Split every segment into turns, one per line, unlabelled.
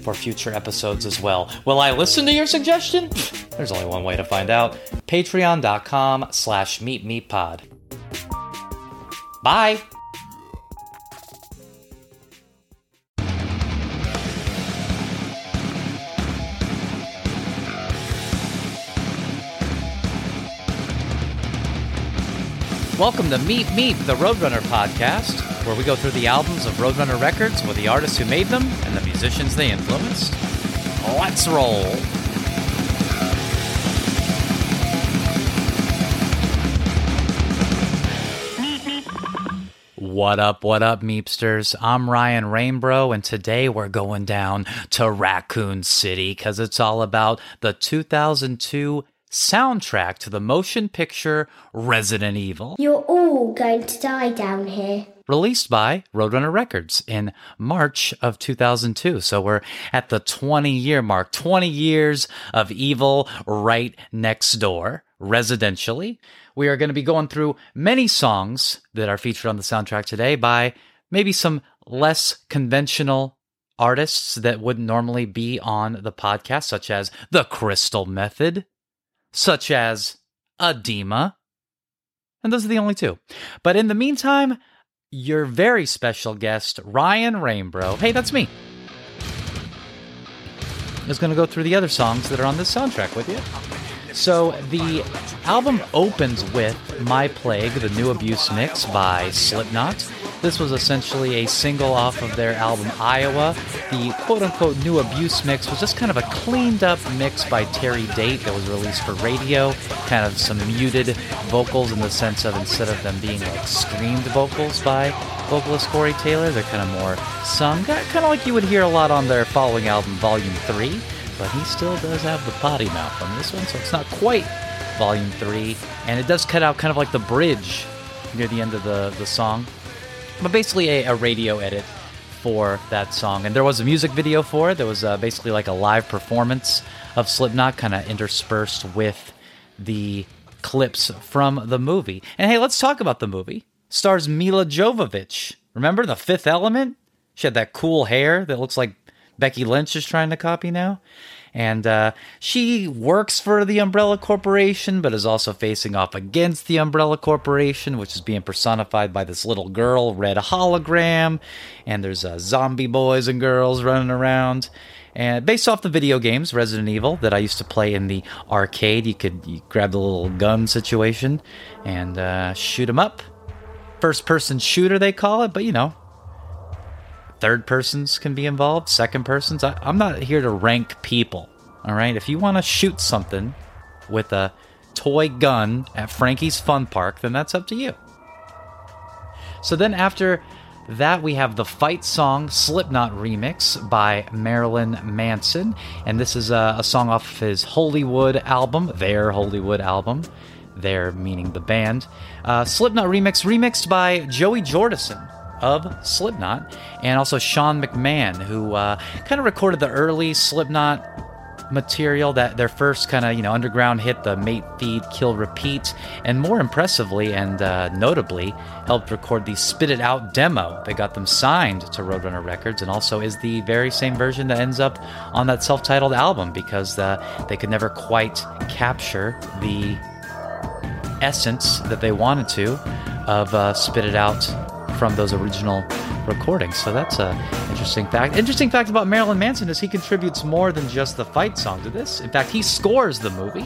for future episodes as well. Will I listen to your suggestion? There's only one way to find out. Patreon.com slash meepmeeppod. Bye! Welcome to Meep Meep, the Roadrunner podcast, where we go through the albums of Roadrunner records with the artists who made them and the musicians they influenced. Let's roll. What up, what up, Meepsters? I'm Ryan Rainbro, and today we're going down to Raccoon City because it's all about the 2002 soundtrack to the motion picture Resident Evil,
You're all going to die down here.
Released by Roadrunner Records in March of 2002. So we're at the 20 year mark, 20 years of evil right next door, residentially. We are going to be going through many songs that are featured on the soundtrack today by maybe some less conventional artists that wouldn't normally be on the podcast, such as The Crystal Method, such as Adema. And those are the only two. But in the meantime, your very special guest, Ryan Rainbro. Hey, that's me. Is going to go through the other songs that are on this soundtrack with you. So the album opens with My Plague, the new abuse mix by Slipknot. This was essentially a single off of their album Iowa. The quote unquote new abuse mix was just kind of a cleaned up mix by Terry Date that was released for radio. Kind of some muted vocals in the sense of instead of them being like screamed vocals by vocalist Corey Taylor, they're kind of more sung. Kind of like you would hear a lot on their following album, Volume 3 but he still does have the potty mouth on this one, so it's not quite volume three. And it does cut out kind of like the bridge near the end of the, the song. But basically, a, a radio edit for that song. And there was a music video for it. There was uh, basically like a live performance of Slipknot, kind of interspersed with the clips from the movie. And hey, let's talk about the movie. Stars Milla Jovovich. Remember the Fifth Element? She had that cool hair that looks like Becky Lynch is trying to copy now. And uh, she works for the Umbrella Corporation, but is also facing off against the Umbrella Corporation, which is being personified by this little girl, Red Hologram. And there's uh, zombie boys and girls running around. And based off the video games, Resident Evil, that I used to play in the arcade, you could you grab the little gun situation and uh, shoot them up. First person shooter, they call it, but you know, third persons can be involved, second persons. I, I'm not here to rank people. All right. If you want to shoot something with a toy gun at Frankie's Fun Park, then that's up to you. So then after that, we have the fight song Slipknot remix by Marilyn Manson. And this is a, a song off of his Hollywood album, their Hollywood album. Their meaning the band. Uh, Slipknot remix, remixed by Joey Jordison of Slipknot, and also Sean McMahon, who uh, kind of recorded the early Slipknot material that their first kind of you know underground hit the mate feed kill repeat and more impressively and uh, notably helped record the spit it out demo. That got them signed to roadrunner records and also is the very same version that ends up on that self-titled album because uh, they could never quite capture the essence that they wanted to of uh, spit it out from those original recordings. So that's a interesting fact. Interesting fact about Marilyn Manson is he contributes more than just the fight song to this. In fact, he scores the movie.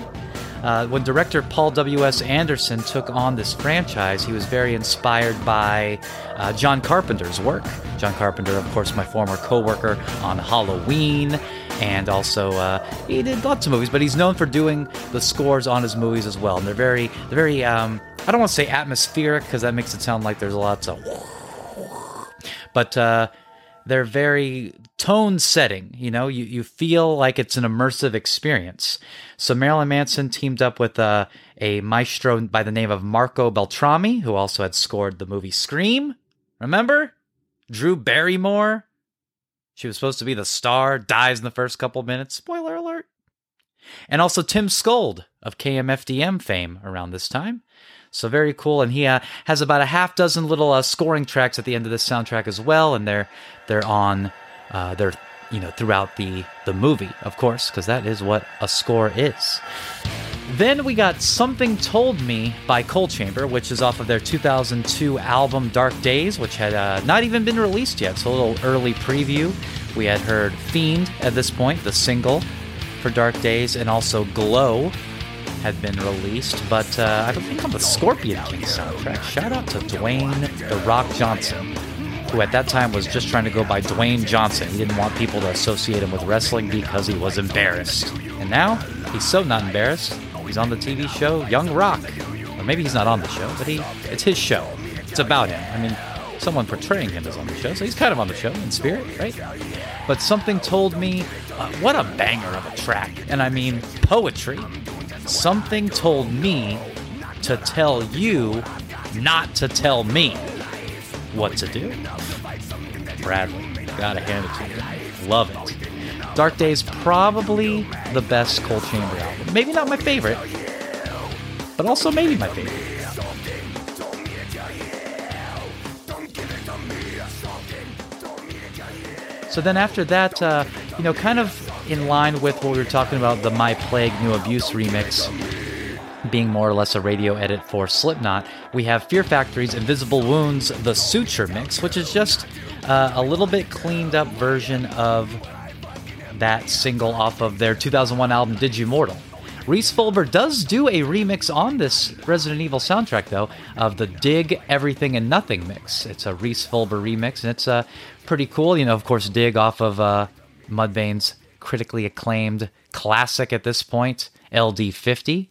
Uh, when director Paul W.S. Anderson took on this franchise, he was very inspired by uh, John Carpenter's work. John Carpenter, of course, my former co-worker on Halloween, and also uh, he did lots of movies, but he's known for doing the scores on his movies as well. And they're very, they're very. Um, I don't want to say atmospheric because that makes it sound like there's lots of, but uh, they're very tone setting. You know, you, you feel like it's an immersive experience. So Marilyn Manson teamed up with uh, a maestro by the name of Marco Beltrami, who also had scored the movie Scream. Remember? Drew Barrymore. She was supposed to be the star, dies in the first couple minutes. Spoiler alert. And also Tim Skold of KMFDM fame around this time. So very cool, and he uh, has about a half dozen little uh, scoring tracks at the end of this soundtrack as well, and they're they're on uh, they're you know throughout the the movie, of course, because that is what a score is. Then we got Something Told Me by Coal Chamber, which is off of their 2002 album Dark Days, which had uh, not even been released yet. So a little early preview. We had heard Fiend at this point, the single for Dark Days, and also Glow had been released. But uh, I don't think on the Scorpion King soundtrack. Shout out to Dwayne The Rock Johnson, who at that time was just trying to go by Dwayne Johnson. He didn't want people to associate him with wrestling because he was embarrassed. And now he's so not embarrassed. He's on the TV show Young Rock. Or maybe he's not on the show, but he it's his show. It's about him. I mean, someone portraying him is on the show, so he's kind of on the show in spirit, right? But something told me, uh, what a banger of a track. And I mean, poetry. Something told me to tell you not to tell me what to do. Bradley, gotta hand it to you. Love it. Dark Days probably the best Coal Chamber album. Maybe not my favorite, but also maybe my favorite. So then after that, uh, you know, kind of in line with what we were talking about, the My Plague New Abuse remix being more or less a radio edit for Slipknot, we have Fear Factory's Invisible Wounds, the Suture mix, which is just uh, a little bit cleaned up version of that single off of their 2001 album Digimortal. Rhys Fulber does do a remix on this Resident Evil soundtrack, though, of the Dig Everything and Nothing mix. It's a Rhys Fulber remix, and it's uh, pretty cool. You know, of course, Dig off of uh, Mudvayne's critically acclaimed classic at this point, LD50.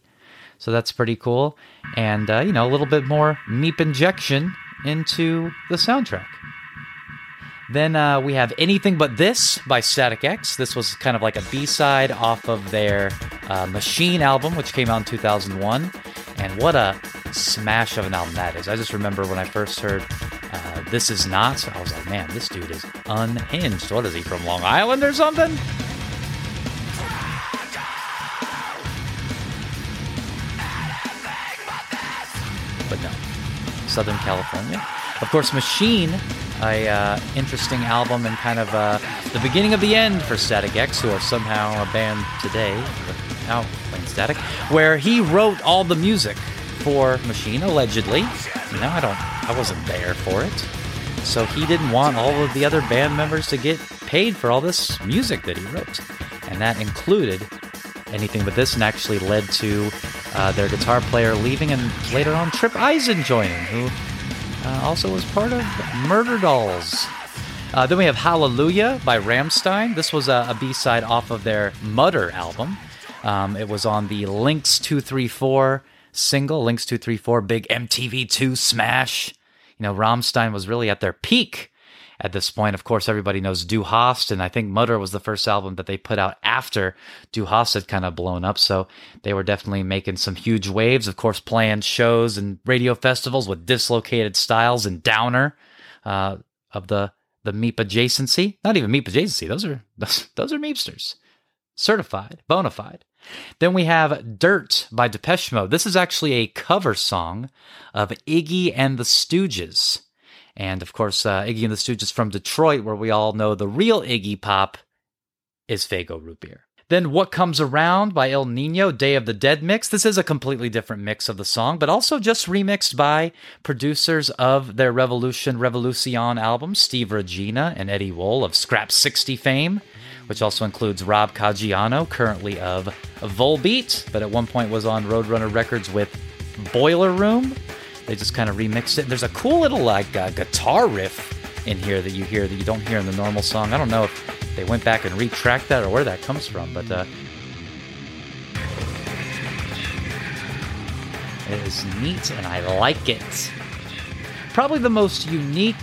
So that's pretty cool. And, uh, you know, a little bit more Meep injection into the soundtrack. Then uh, we have Anything But This by Static X. This was kind of like a B side off of their uh, Machine album, which came out in 2001. And what a smash of an album that is. I just remember when I first heard uh, This Is Not, I was like, man, this dude is unhinged. What is he, from Long Island or something? But no, Southern California. Of course, Machine a uh, interesting album and kind of uh, the beginning of the end for Static X, who are somehow a band today without Wayne Static, where he wrote all the music for Machine, allegedly. You know, I don't, I wasn't there for it, so he didn't want all of the other band members to get paid for all this music that he wrote, and that included anything but this, and actually led to uh, their guitar player leaving, and later on Trip Eisen joining, who uh, also was part of Murderdolls. Uh, then we have Hallelujah by Rammstein. This was a a B-side off of their Mutter album. Um, it was on the Links 234 single, Links 234, big MTV2 smash. You know, Rammstein was really at their peak at this point. Of course, everybody knows Du Hast, and I think Mutter was the first album that they put out after Du Hast had kind of blown up. So they were definitely making some huge waves. Of course, playing shows and radio festivals with dislocated styles and downer uh, of the the Meep adjacency. Not even Meep adjacency. Those are those, those are Meepsters, certified, bona fide. Then we have Dirt by Depeche Mode. This is actually a cover song of Iggy and the Stooges. And of course, uh, Iggy and the Stooges from Detroit, where we all know the real Iggy Pop is Faygo Root Beer. Then What Comes Around by Ill Niño, Day of the Dead mix. This is a completely different mix of the song, but also just remixed by producers of their Revolution Revolucion album, Steve Regina and Eddie Wohl of Scrap 60 fame, which also includes Rob Caggiano, currently of Volbeat, but at one point was on Roadrunner Records with Boiler Room. They just kind of remixed it. There's a cool little like uh, guitar riff in here that you hear that you don't hear in the normal song. I don't know if they went back and retracked that or where that comes from, but uh, it is neat and I like it. Probably the most unique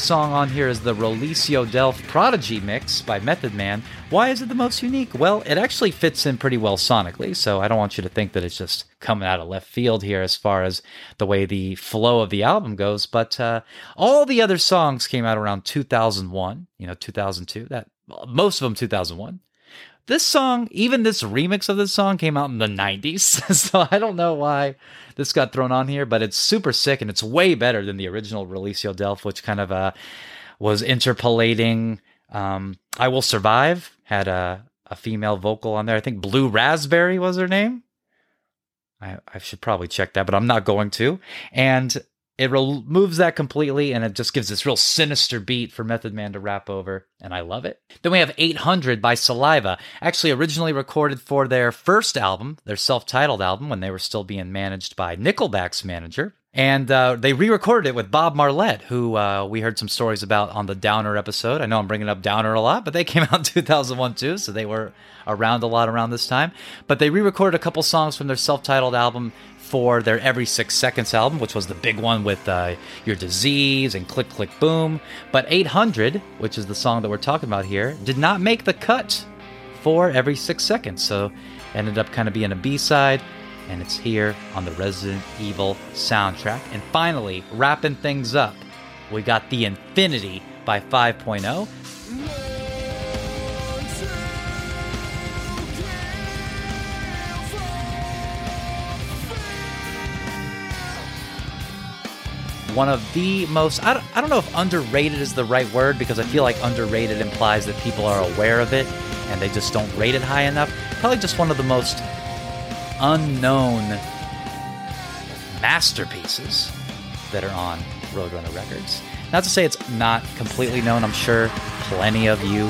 song on here is the Release Yo' Delf Prodigy mix by Method Man. Why is it the most unique? Well, it actually fits in pretty well sonically, so I don't want you to think that it's just coming out of left field here as far as the way the flow of the album goes. But uh, all the other songs came out around 2001, you know, 2002. That most of them 2001 this song, even this remix of this song came out in the 90s. so I don't know why this got thrown on here, but it's super sick and it's way better than the original Release Yo' Delf, which kind of uh, was interpolating. Um, I Will Survive had a, a female vocal on there. I think Blue Raspberry was her name. I, I should probably check that, but I'm not going to. And it removes that completely and it just gives this real sinister beat for Method Man to rap over, and I love it. Then we have 800 by Saliva, actually originally recorded for their first album, their self titled album, when they were still being managed by Nickelback's manager. And uh, they re recorded it with Bob Marlette, who uh, we heard some stories about on the Downer episode. I know I'm bringing up Downer a lot, but they came out in 2001 too, so they were around a lot around this time. But they re recorded a couple songs from their self titled album for their Every Six Seconds album, which was the big one with uh, Your Disease and Click Click Boom. But 800, which is the song that we're talking about here, did not make the cut for Every Six Seconds. So ended up kind of being a B side, and it's here on the Resident Evil soundtrack. And finally, wrapping things up, we got The Infinity by 5.0. one of the most I don't, I don't know if underrated is the right word because I feel like underrated implies that people are aware of it and they just don't rate it high enough. Probably just one of the most unknown masterpieces that are on Roadrunner Records. Not to say it's not completely known. I'm sure plenty of you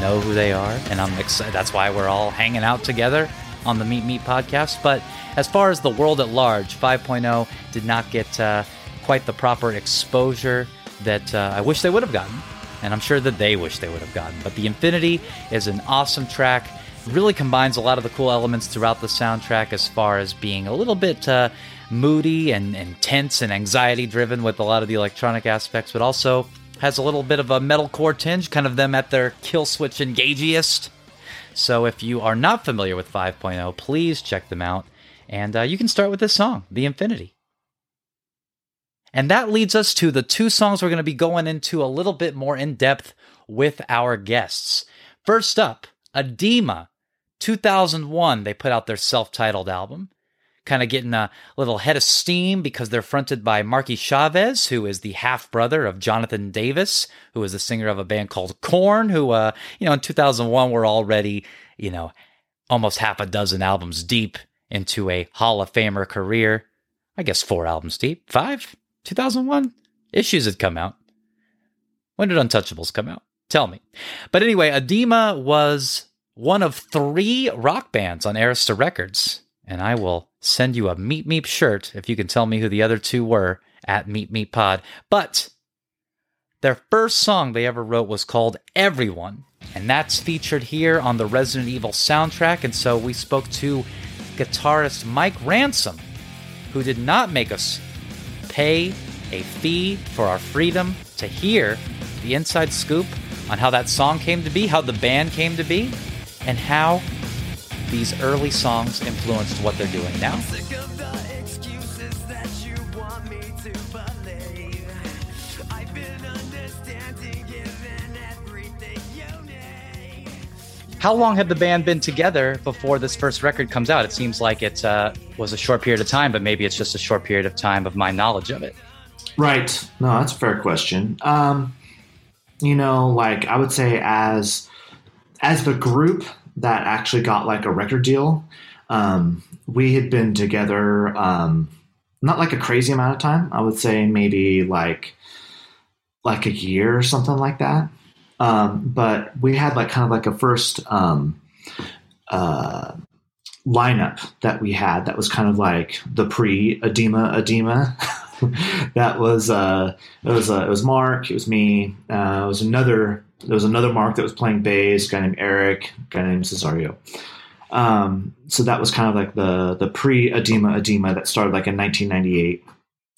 know who they are, and I'm excited. That's why we're all hanging out together on the Meep Meep podcast. But as far as the world at large, 5.0 did not get uh, quite the proper exposure that uh, I wish they would have gotten, and I'm sure that they wish they would have gotten. But The Infinity is an awesome track. really combines a lot of the cool elements throughout the soundtrack as far as being a little bit uh, moody and, and tense and anxiety driven with a lot of the electronic aspects, but also has a little bit of a metalcore tinge, kind of them at their kill switch engagiest. So if you are not familiar with 5.0, please check them out. And uh, you can start with this song, The Infinity. And that leads us to the two songs we're going to be going into a little bit more in depth with our guests. First up, Adema, 2001, they put out their self titled album. Kind of getting a little head of steam because they're fronted by Marky Chavez, who is the half brother of Jonathan Davis, who is the singer of a band called Korn, who, uh, you know, in 2001 were already, you know, almost half a dozen albums deep into a Hall of Famer career. I guess four albums deep. Five? 2001? Issues had come out. When did Untouchables come out? Tell me. But anyway, Adema was one of three rock bands on Arista Records. And I will send you a Meet Meep shirt if you can tell me who the other two were at Meet Meep Pod. But their first song they ever wrote was called Everyone. And that's featured here on the Resident Evil soundtrack. And so we spoke to guitarist Mike Ransom, who did not make us pay a fee for our freedom to hear the inside scoop on how that song came to be, how the band came to be, and how these early songs influenced what they're doing now. How long had the band been together before this first record comes out? It seems like it uh, was a short period of time, but maybe it's just a short period of time of my knowledge of it.
Right. No, that's a fair question. Um, you know, like I would say, as as the group that actually got like a record deal, um, we had been together um, not like a crazy amount of time. I would say maybe like like a year or something like that. Um, but we had like kind of like a first um, uh, lineup that we had that was kind of like the pre Adema Adema. that was uh, it was uh, it was Mark, it was me, uh, it was another there was another Mark that was playing bass, guy named Eric, guy named Cesario. Um, so that was kind of like the the pre Adema Adema that started like in 1998,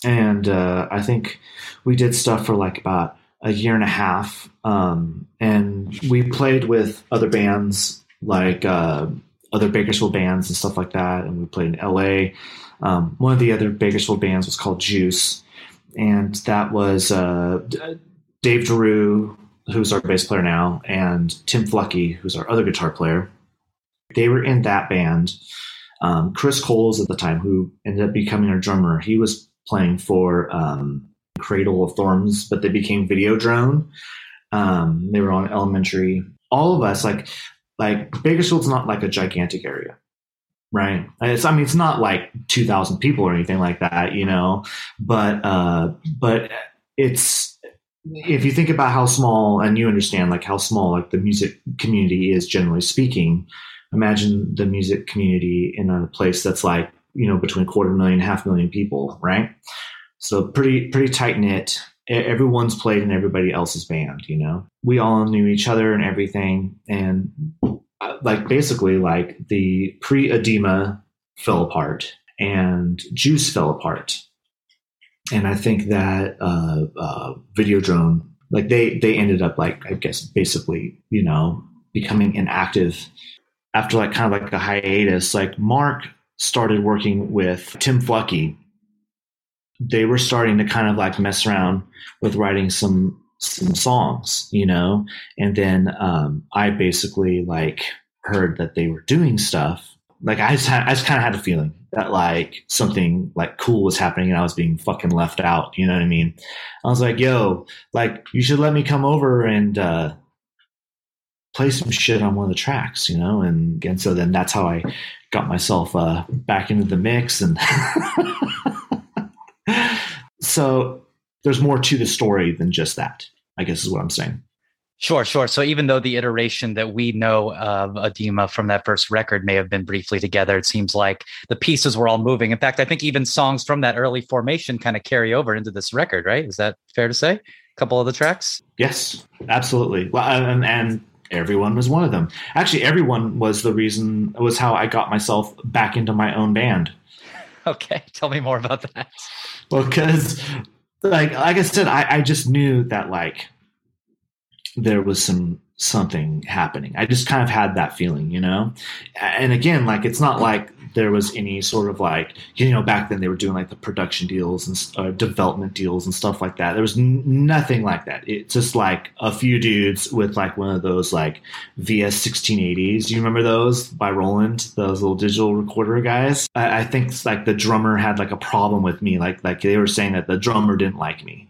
and uh, I think we did stuff for like about a year and a half, um, and we played with other bands like uh, other Bakersfield bands and stuff like that, and we played in L.A. Um, one of the other Bakersfield bands was called Juice, and that was uh, Dave DeRoo, who's our bass player now, and Tim Fluckey, who's our other guitar player. They were in that band. Um, Kris Kohls at the time, who ended up becoming our drummer, he was playing for um, Cradle of Thorns, but they became Videodrone. Um, they were on Elementree. All of us, like, like Bakersfield's not like a gigantic area, right? It's, I mean, it's not like two thousand people or anything like that, you know. But uh, but it's if you think about how small, and you understand like how small like the music community is generally speaking. Imagine the music community in a place that's like you know between quarter million, half million people, right? So pretty pretty tight knit. Everyone's played in everybody else's band. You know, we all knew each other and everything, and uh, like basically like the pre Adema fell apart and Juice fell apart, and I think that uh, uh, Videodrone like they they ended up like I guess basically you know becoming inactive after like kind of like a hiatus. Like Mark started working with Tim Fluckey they were starting to kind of like mess around with writing some some songs, you know, and then um, I basically like heard that they were doing stuff. Like I just had, I just kind of had a feeling that like something like cool was happening and I was being fucking left out. You know what I mean? I was like, yo, like you should let me come over and uh, play some shit on one of the tracks, you know? And and so then that's how I got myself uh, back into the mix and. so there's more to the story than just that, I guess is what I'm saying.
Sure, sure. So even though the iteration that we know of Adema from that first record may have been briefly together, it seems like the pieces were all moving. In fact, I think even songs from that early formation kind of carry over into this record, right? Is that fair to say? A couple of the tracks?
Yes, absolutely. Well, and, and everyone was one of them. Actually, everyone was the reason, was how I got myself back into my own band.
Okay, tell me more about that.
Well, because like like I said, I, I just knew that like there was some something happening. I just kind of had that feeling, you know. And again, like it's not like there was any sort of like you know back then they were doing like the production deals and uh, development deals and stuff like that. There was n- nothing like that. It's just like a few dudes with like one of those like VS 1680s. Do you remember those by Roland? Those little digital recorder guys. I, I think like the drummer had like a problem with me. Like like they were saying that the drummer didn't like me.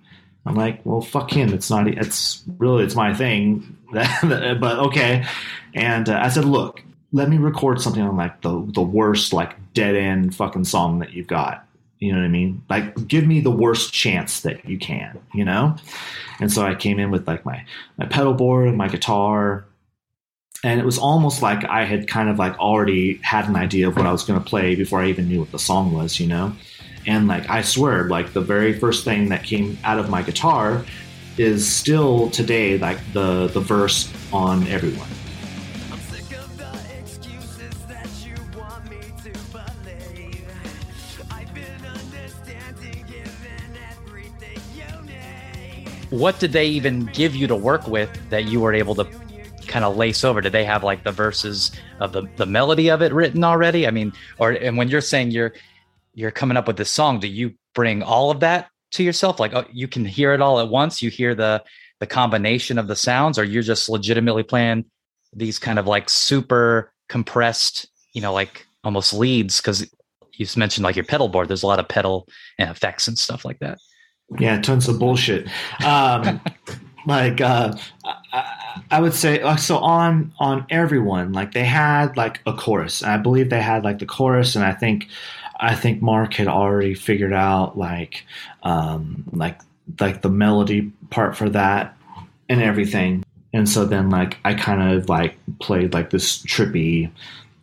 I'm like, well, fuck him. It's not. It's really it's my thing. but okay. And uh, I said, look, let me record something on like the the worst like dead end fucking song that you've got. You know what I mean? Like give me the worst chance that you can, you know? And so I came in with like my my pedal board and my guitar and it was almost like I had kind of like already had an idea of what I was going to play before I even knew what the song was, you know? And like I swear, like the very first thing that came out of my guitar is still today like the the verse on everyone
what did they even give you to work with that you were able to kind of lace over? Did they have like the verses of the, the melody of it written already? I mean, or and when you're saying you're you're coming up with this song, do you bring all of that to yourself? Like oh, you can hear it all at once. You hear the the combination of the sounds, or you're just legitimately playing these kind of like super compressed, you know, like almost leads because you mentioned like your pedal board. There's a lot of pedal and effects and stuff like that.
Yeah, tons of bullshit. Um, like uh, I, I, would say, so on on everyone, like they had like a chorus. And I believe they had like the chorus, and I think I think Mark had already figured out like um, like like the melody part for that and everything. And so then like I kind of like played like this trippy,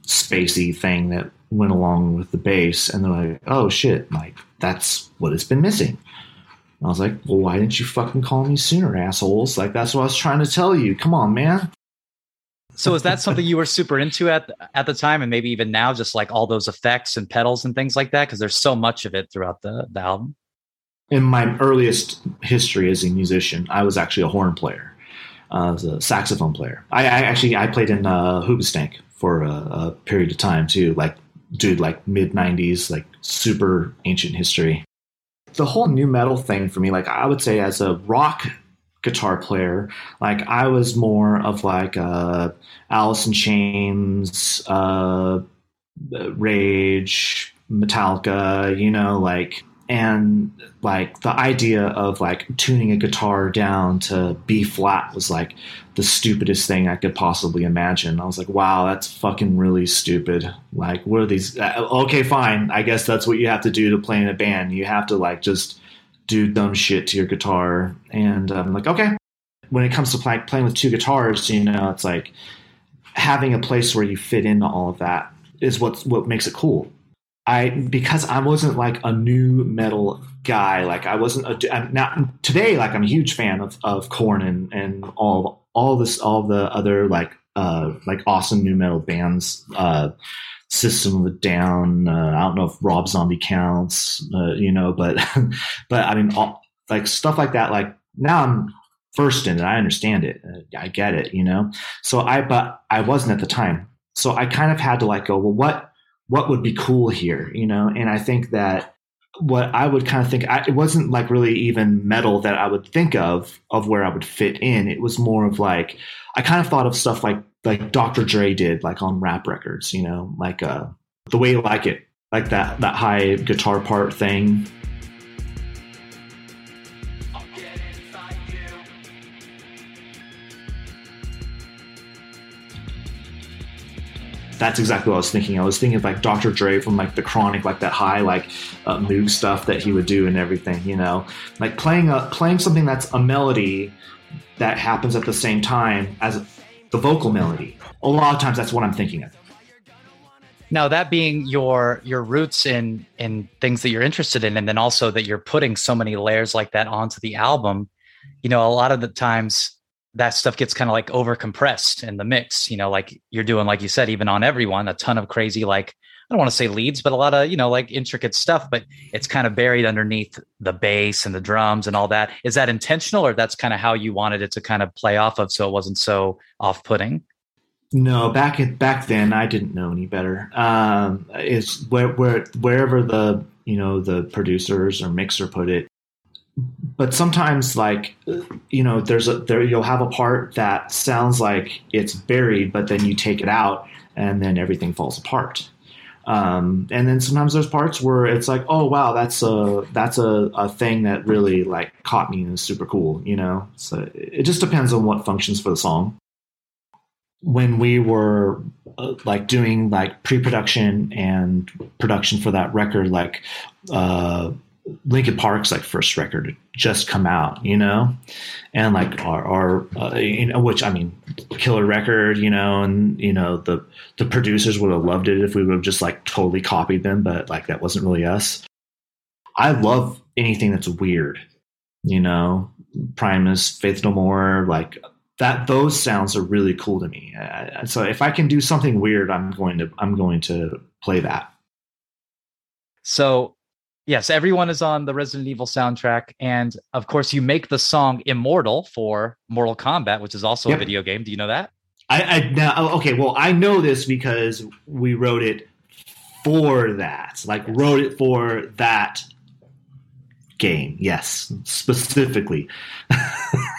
spacey thing that went along with the bass, and they're like, "Oh shit!" Like that's what it's been missing. I was like, well, why didn't you fucking call me sooner, assholes? Like, that's what I was trying to tell you. Come on, man.
So is that something you were super into at at the time, and maybe even now, just like all those effects and pedals and things like that? Because there's so much of it throughout the, the album.
in my earliest history as a musician, I was actually a horn player. Uh, I was a saxophone player. I, I actually I played in uh, Hoobastank for a, a period of time too, like dude, like mid '90s, like super ancient history. The whole nu metal thing for me, like I would say, as a rock guitar player, like I was more of like uh, Alice in Chains, uh, Rage, Metallica, you know, like and like the idea of like tuning a guitar down to B flat was like the stupidest thing I could possibly imagine. I was like, wow, that's fucking really stupid. Like, what are these? Uh, okay, fine. I guess that's what you have to do to play in a band. You have to like just do dumb shit to your guitar. And I'm like, okay. When it comes to play, playing with two guitars, you know, it's like having a place where you fit into all of that is what's what makes it cool. I because I wasn't like a nu metal guy. Like I wasn't a I'm now today. Like I'm a huge fan of of Korn and and all all this all the other like uh like awesome nu metal bands. Uh, System of Down. Uh, I don't know if Rob Zombie counts. Uh, you know, but but I mean, all, like stuff like that. Like now I'm first in it. I understand it. Uh, I get it. You know. So I but I wasn't at the time. So I kind of had to like go. Well, what what would be cool here, you know? And I think that what I would kind of think, I, it wasn't like really even metal that I would think of, of where I would fit in. It was more of like, I kind of thought of stuff like, like Dr. Dre did, like on rap records, you know, like, uh, the way you like it, like that, that high guitar part thing. that's exactly what I was thinking. I was thinking of like Dr. Dre from like the Chronic, like that high like uh, moog stuff that he would do and everything. You know, like playing a playing something that's a melody that happens at the same time as the vocal melody. A lot of times, that's what I'm thinking of.
Now that being your your roots in in things that you're interested in, and then also that you're putting so many layers like that onto the album, you know, a lot of the times that stuff gets kind of like over compressed in the mix. You know, like you're doing, like you said, even on everyone, a ton of crazy, like, I don't want to say leads, but a lot of, you know, like intricate stuff, but it's kind of buried underneath the bass and the drums and all that. Is that intentional or that's kind of how you wanted it to kind of play off of so it wasn't so off putting?
No, back at, back then I didn't know any better. Um, it's where, where, wherever the, you know, the producers or mixer put it, but sometimes like you know there's a there you'll have a part that sounds like it's buried but then you take it out and then everything falls apart um, and then sometimes there's parts where it's like oh wow that's a that's a, a thing that really like caught me and is super cool you know? So it just depends on what functions for the song. When we were uh, like doing like pre-production and production for that record like uh Linkin Park's like first record just come out, you know, and like our, our uh, you know, which I mean, killer record, you know, and you know the the producers would have loved it if we would have just like totally copied them, but like that wasn't really us. I love anything that's weird, you know, Primus, Faith No More, like that. Those sounds are really cool to me. So if I can do something weird, I'm going to I'm going to play that.
So yes, everyone is on the Resident Evil soundtrack, and of course, you make the song "Immortal" for Mortal Kombat, which is also yep. a video game. Do you know that?
I, I now oh, okay. Well, I know this because we wrote it for that. Like wrote it for that game. Yes, specifically.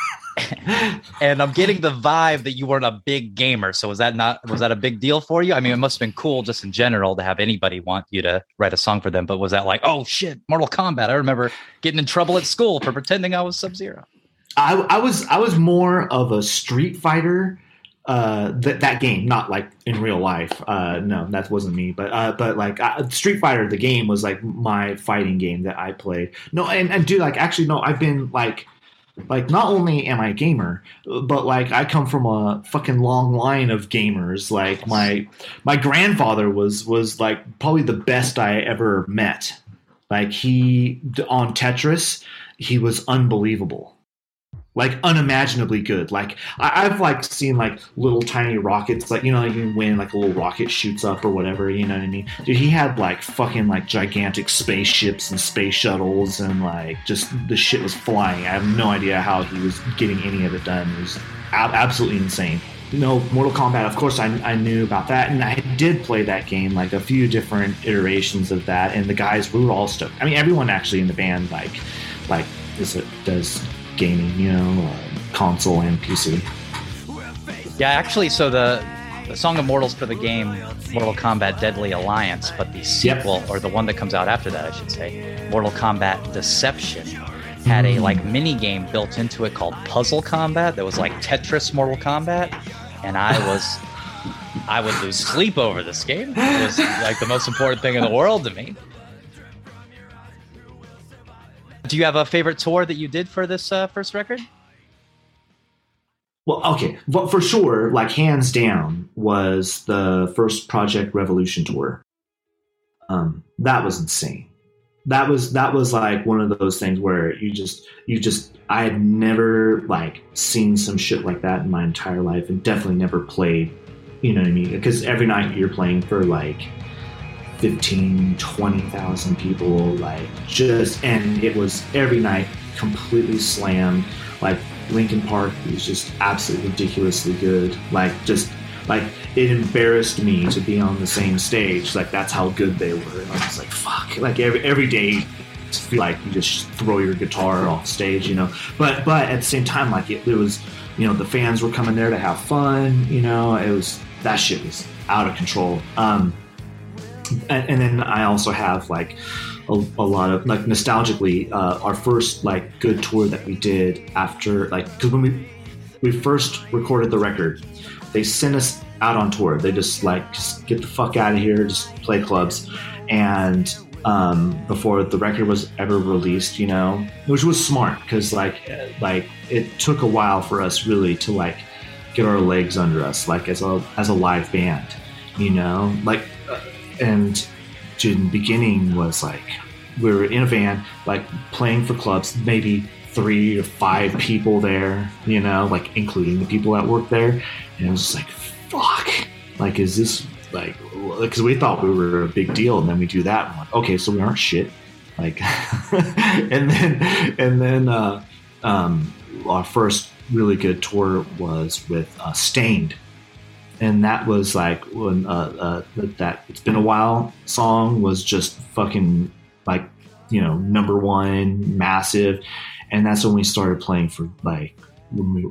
and I'm getting the vibe that you weren't a big gamer. So was that not was that a big deal for you? I mean, it must have been cool just in general to have anybody want you to write a song for them. But was that like, oh shit, Mortal Kombat? I remember getting in trouble at school for pretending I was Sub Zero.
I, I was I was more of a Street Fighter uh, that that game, not like in real life. Uh, no, that wasn't me. But uh, but like uh, Street Fighter, the game was like my fighting game that I played. No, and, and dude, like actually, no, I've been like like not only am I a gamer, but like I come from a fucking long line of gamers. Like my my grandfather was was like probably the best I ever met. Like he on Tetris, he was unbelievable. Like unimaginably good. Like I, have like seen like little tiny rockets, like you know, like when like a little rocket shoots up or whatever. You know what I mean? Dude, he had like fucking like gigantic spaceships and space shuttles, and like just the shit was flying. I have no idea how he was getting any of it done. It was absolutely insane. You know, Mortal Kombat. Of course, I, I knew about that, and I did play that game like a few different iterations of that. And the guys, we were all stoked. I mean, everyone actually in the band like like is it does gaming, you know, uh, console and PC.
Yeah, actually, so the the Song of Mortals for the game Mortal Kombat Deadly Alliance, but the sequel yep. or the one that comes out after that, I should say, Mortal Kombat Deception, had a like mm. mini game built into it called Puzzle Kombat that was like Tetris Mortal Kombat, and I was. I would lose sleep over this game. It was like the most important thing in the world to me. Do you have a favorite tour that you did for this uh, first record?
Well, okay, but for sure, like hands down, was the first Projekt Revolution tour. Um, that was insane. That was that was like one of those things where you just you just I had never like seen some shit like that in my entire life, and definitely never played. You know what I mean? Because every night you're playing for like 15, 20,000 people, like just, and it was every night completely slammed. Like Linkin Park was just absolutely ridiculously good. Like just, like it embarrassed me to be on the same stage. Like that's how good they were. And I was like, fuck. Like every every day, like you just throw your guitar off stage, you know. But but at the same time, like it, it was, you know, the fans were coming there to have fun. You know, it was that shit was out of control. Um, and, and then I also have like a, a, lot of like nostalgically uh, our first like good tour that we did after like because when we we first recorded the record they sent us out on tour. They just like just get the fuck out of here just play clubs. And um, before the record was ever released you know which was smart because like like it took a while for us really to like get our legs under us like as a as a live band you know? Like and the beginning was like we were in a van, like playing for clubs, maybe three or five people there, you know, like including the people that work there. And it was just like, fuck, like, is this like, because we thought we were a big deal, and then we do that, and like, okay, so we aren't shit, like, and then, and then, uh, um, our first really good tour was with uh, Staind and that was like when uh, uh, that it's been a while song was just fucking like you know number one massive. And that's when we started playing for like we,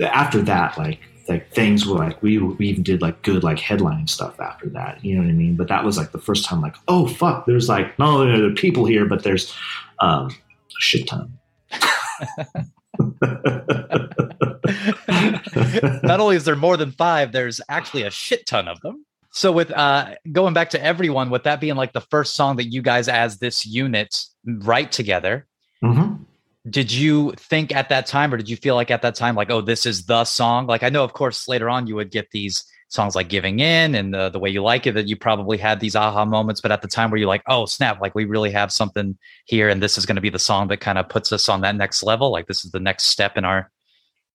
after that like like things were like we we even did like good like headlining stuff after that you know what i mean? But that was like the first time like oh fuck there's like not only are there people here but there's um a shit ton
Not only is there more than five, there's actually a shit ton of them. So with uh going back to everyone, with that being like the first song that you guys as this unit write together, mm-hmm. did you think at that time, or did you feel like at that time, like, oh, this is the song? Like I know, of course, later on you would get these songs like Giving In and the, the way you like it, that you probably had these aha moments, but at the time where you're like, oh snap, like we really have something here, and this is going to be the song that kind of puts us on that next level. Like this is the next step in our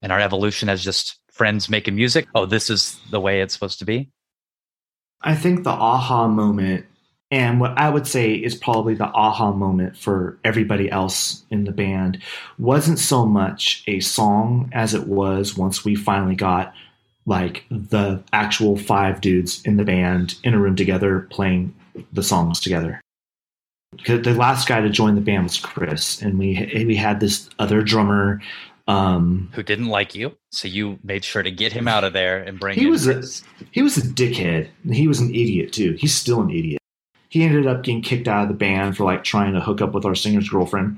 in our evolution as just friends making music. Oh, this is the way it's supposed to be.
I think the aha moment, and what I would say is probably the aha moment for everybody else in the band, wasn't so much a song as it was once we finally got like the actual five dudes in the band in a room together playing the songs together. The last guy to join the band was Chris, and we we had this other drummer um,
who didn't like you, so you made sure to get him out of there and bring.
He was a he was a dickhead. He was an idiot too. He's still an idiot. He ended up getting kicked out of the band for like trying to hook up with our singer's girlfriend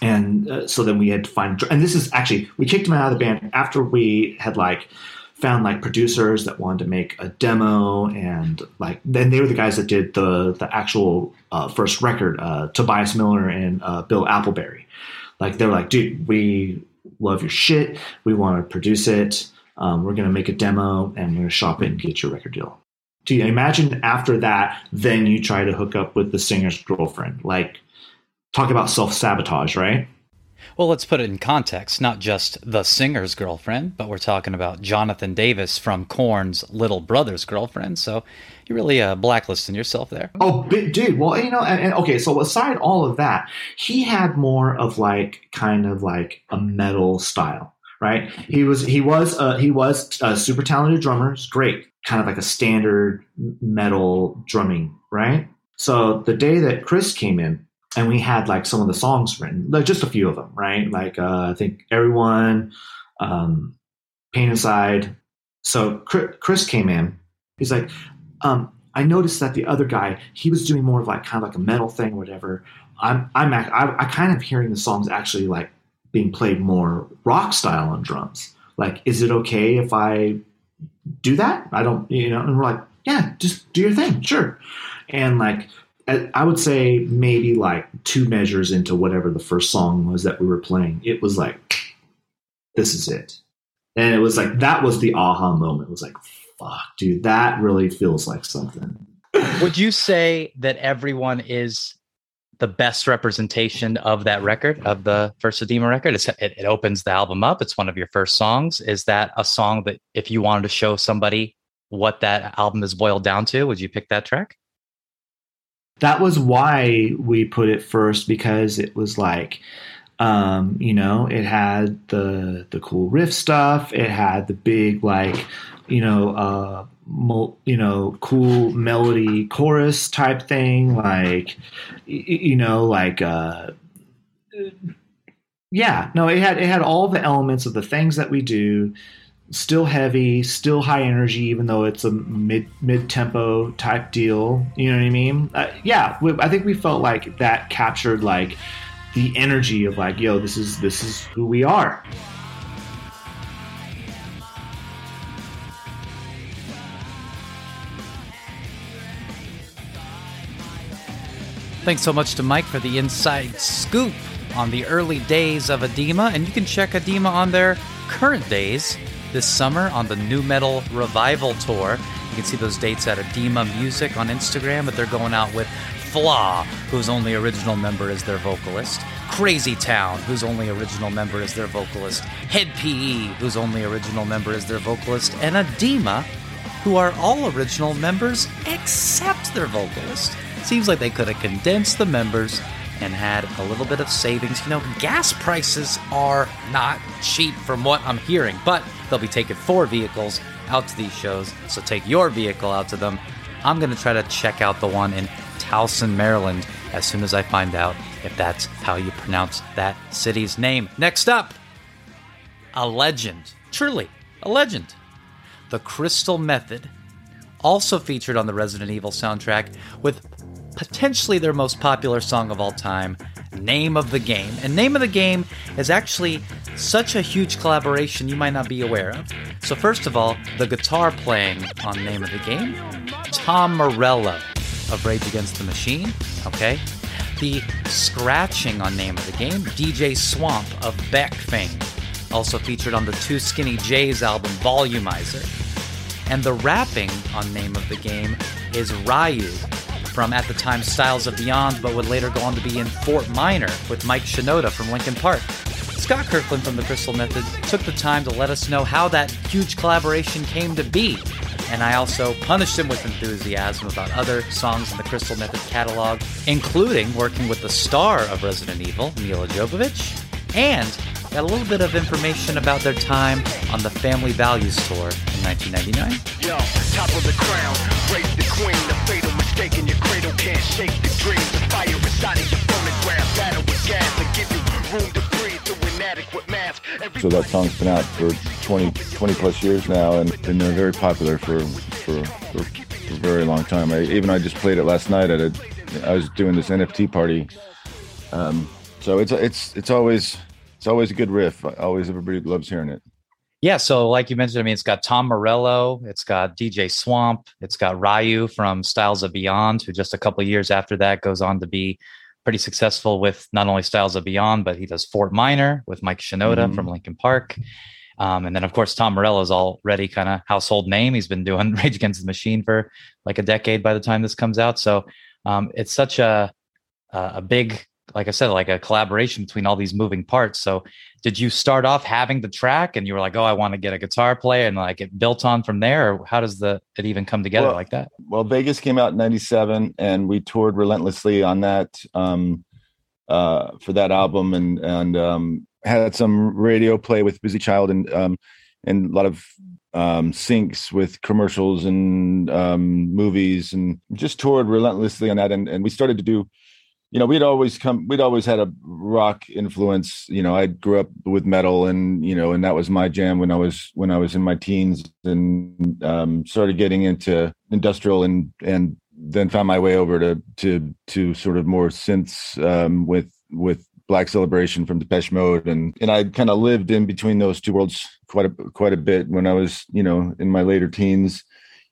and uh, so then we had to find and this is actually we kicked him out of the band after we had like found like producers that wanted to make a demo and like then they were the guys that did the the actual uh, first record uh, tobias miller and uh, bill appleberry like they're like dude we love your shit. We want to produce it. Um, we're going to make a demo and we're going to shop it and get your record deal. Do you imagine after that then you try to hook up with the singer's girlfriend. Like talk about self-sabotage right
Well, let's put it in context. Not just the singer's girlfriend, but we're talking about Jonathan Davis from Korn's little brother's girlfriend. So you're really uh, blacklisting yourself there.
Oh, dude. Well, you know, and, and, okay. So aside all of that, he had more of like kind of like a metal style, right? He was he was uh, he was a super talented drummer. Great, kind of like a standard metal drumming, right? So the day that Chris came in, and we had like some of the songs written, like just a few of them, right? Like uh, I think everyone, um, Pain Inside. So Chris came in. He's like, um, I noticed that the other guy, he was doing more of like kind of like a metal thing, whatever. I'm I'm I, I kind of hearing the songs actually like being played more rock style on drums. Like, is it okay if I do that? I don't, you know. And we're like, yeah, just do your thing, sure. And like I would say maybe like two measures into whatever the first song was that we were playing, it was like, this is it. And it was like, that was the aha moment. It was like, fuck, dude, that really feels like something.
Would you say that everyone is the best representation of that record, of the first Adema record? It, it opens the album up. It's one of your first songs. Is that a song that if you wanted to show somebody what that album is boiled down to, would you pick that track?
That was why we put it first because it was like um, you know it had the the cool riff stuff. It had the big like you know uh you know cool melody chorus type thing like you know like uh yeah no it had it had all the elements of the things that we do still heavy, still high energy, even though it's a mid mid tempo type deal. You know what I mean? Uh, yeah, we, I think we felt like that captured like the energy of like, yo, this is this is who we are.
Thanks so much to Mike for the inside scoop on the early days of Adema, and you can check Adema on their current days this summer on the Nu Metal Revival Tour. You can see those dates at Adema Music on Instagram, but they're going out with Flaw, whose only original member is their vocalist, Crazy Town, whose only original member is their vocalist, Hed PE, whose only original member is their vocalist, and Adema, who are all original members except their vocalist. Seems like they could have condensed the members and had a little bit of savings. You know, gas prices are not cheap from what I'm hearing, but they'll be taking four vehicles out to these shows. So take your vehicle out to them. I'm going to try to check out the one in Towson, Maryland, as soon as I find out if that's how you pronounce that city's name. Next up, a legend. Truly, a legend. The Crystal Method, also featured on the Resident Evil soundtrack, with potentially their most popular song of all time, Name of the Game. And Name of the Game is actually such a huge collaboration you might not be aware of. So, first of all, the guitar playing on Name of the Game, Tom Morello of Rage Against the Machine, okay? The scratching on Name of the Game, DJ Swamp of Beck fame, also featured on the Two Skinny Jays album Volumizer. And the rapping on Name of the Game is Ryu from at the time Styles of Beyond, but would later go on to be in Fort Minor with Mike Shinoda from Linkin Park. Scott Kirkland from the Crystal Method took the time to let us know how that huge collaboration came to be. And I also punished him with enthusiasm about other songs in the Crystal Method catalog, including working with the star of Resident Evil, Milla Jovovich, and got a little bit of information about their time on the Family Values Tour in 1999. Yo, your cradle can't shake the. The fire of your battle with gas and give you room to breathe through. So that song's been out for 20, 20 plus years now and been very popular for, for, for, for a very long time. I, even I just played it last night at a, I was doing this NFT party. Um, so it's, it's, it's always, it's always a good riff. Always everybody loves hearing it. Yeah, so like you mentioned, I mean, it's got Tom Morello, it's got DJ Swamp, it's got Ryu from Styles of Beyond, who just a couple years after that goes on to be pretty successful with not only Styles of Beyond, but he does Fort Minor with Mike Shinoda mm-hmm. from Linkin Park. Um, and then, of course, Tom Morello is already kind of household name. He's been doing Rage Against the Machine for like a decade by the time this comes out. So um, it's such a a big like I said, like a collaboration between all these moving parts. So, did you start off having the track, and you were like, "Oh, I want to get a guitar player," and like it built on from there, or how does the it even come together
well,
like that?
Well, Vegas came out in '97, and we toured relentlessly on that um, uh, for that album, and and um, had some radio play with Busy Child, and um, and a lot of um, syncs with commercials and um, movies, and just toured relentlessly on that. And, and we started to do, you know, we'd always come, we'd always had a rock influence. You know, I grew up with metal, and you know, and that was my jam when I was when I was in my teens, and um, started getting into industrial, and and then found my way over to to to sort of more synths um, with with Black Celebration from Depeche Mode, and and I kind of lived in between those two worlds quite a quite a bit when I was you know in my later teens,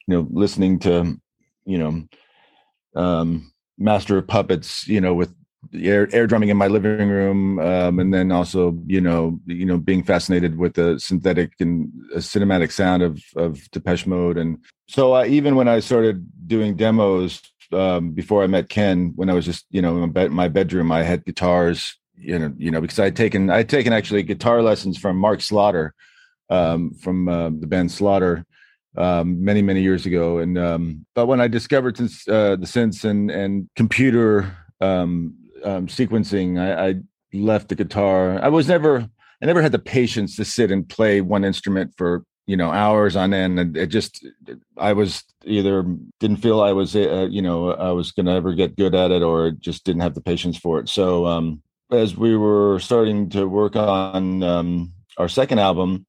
you know, listening to you know, um, Master of Puppets, you know, with air air drumming in my living room, um, and then also you know you know being fascinated with the synthetic and cinematic sound of of Depeche Mode, and so uh, even when I started doing demos um, before I met Ken, when I was just you know in my, my bedroom, I had guitars you know, you know, because I had taken I had taken actually guitar lessons from Mark Slaughter, um, from uh, the band Slaughter, um, many many years ago. And um, but when I discovered since uh, the synths and and computer um, um, sequencing, I, I left the guitar. I was never I never had the patience to sit and play one instrument for you know hours on end and it just i was either didn't feel i was uh, you know i was going to ever get good at it or just didn't have the patience for it so um as we were starting to work on um, our second album,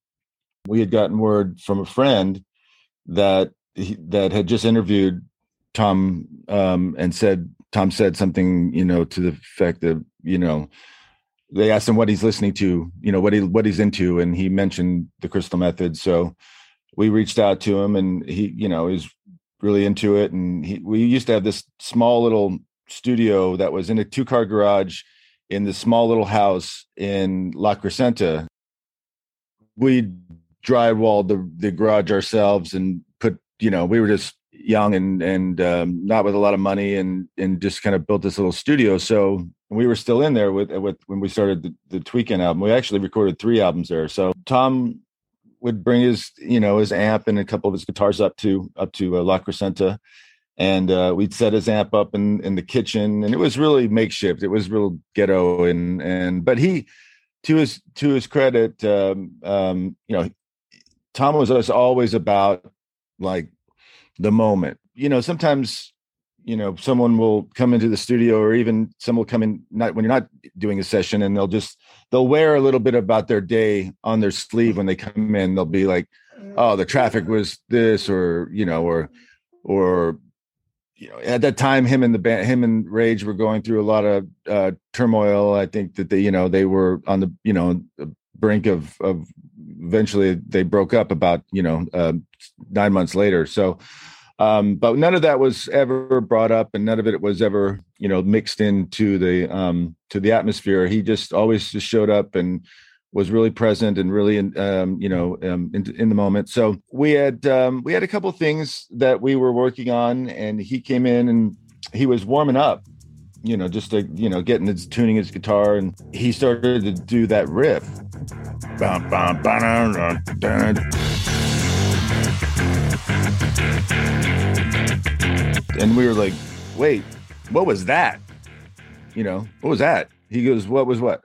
we had gotten word from a friend that he, that had just interviewed Tom um, and said Tom said something, you know, to the effect that you know they asked him what he's listening to, you know, what he what he's into, and he mentioned the Crystal Method. So we reached out to him, and he, you know, is really into it. And he, we used to have this small little studio that was in a two car garage in this small little house in La Crescenta. We drywalled the, the garage ourselves and put, you know, we were just young and and um, not with a lot of money and and just kind of built this little studio. So we were still in there with with when we started the, the Tweekend album. We actually recorded three albums there. So Tom would bring his you know his amp and a couple of his guitars up to up to uh, La Crescenta and uh, we'd set his amp up in in the kitchen, and it was really makeshift. It was real ghetto, and and but he, to his to his credit, um, um, you know, Tom was always about like the moment. You know, sometimes you know someone will come into the studio or even someone will come in not when you're not doing a session and they'll just they'll wear a little bit about their day on their sleeve when they come in they'll be like oh the traffic was this or you know or or you know, at that time, him and the band, him and Rage were going through a lot of uh, turmoil. I think that they, you know, they were on the, you know, the brink of, of eventually they broke up about, you know, uh, nine months later. So, um, but none of that was ever brought up, and none of it was ever, you know, mixed into the um, to the atmosphere. He just always just showed up and was really present and really in, um, you know um, in, in, the moment so we had um, we had a couple things that we were working on and he came in and he was warming up you know just to you know getting his tuning his guitar and he started to do that riff and we were like wait what was that you know what was that he goes what was what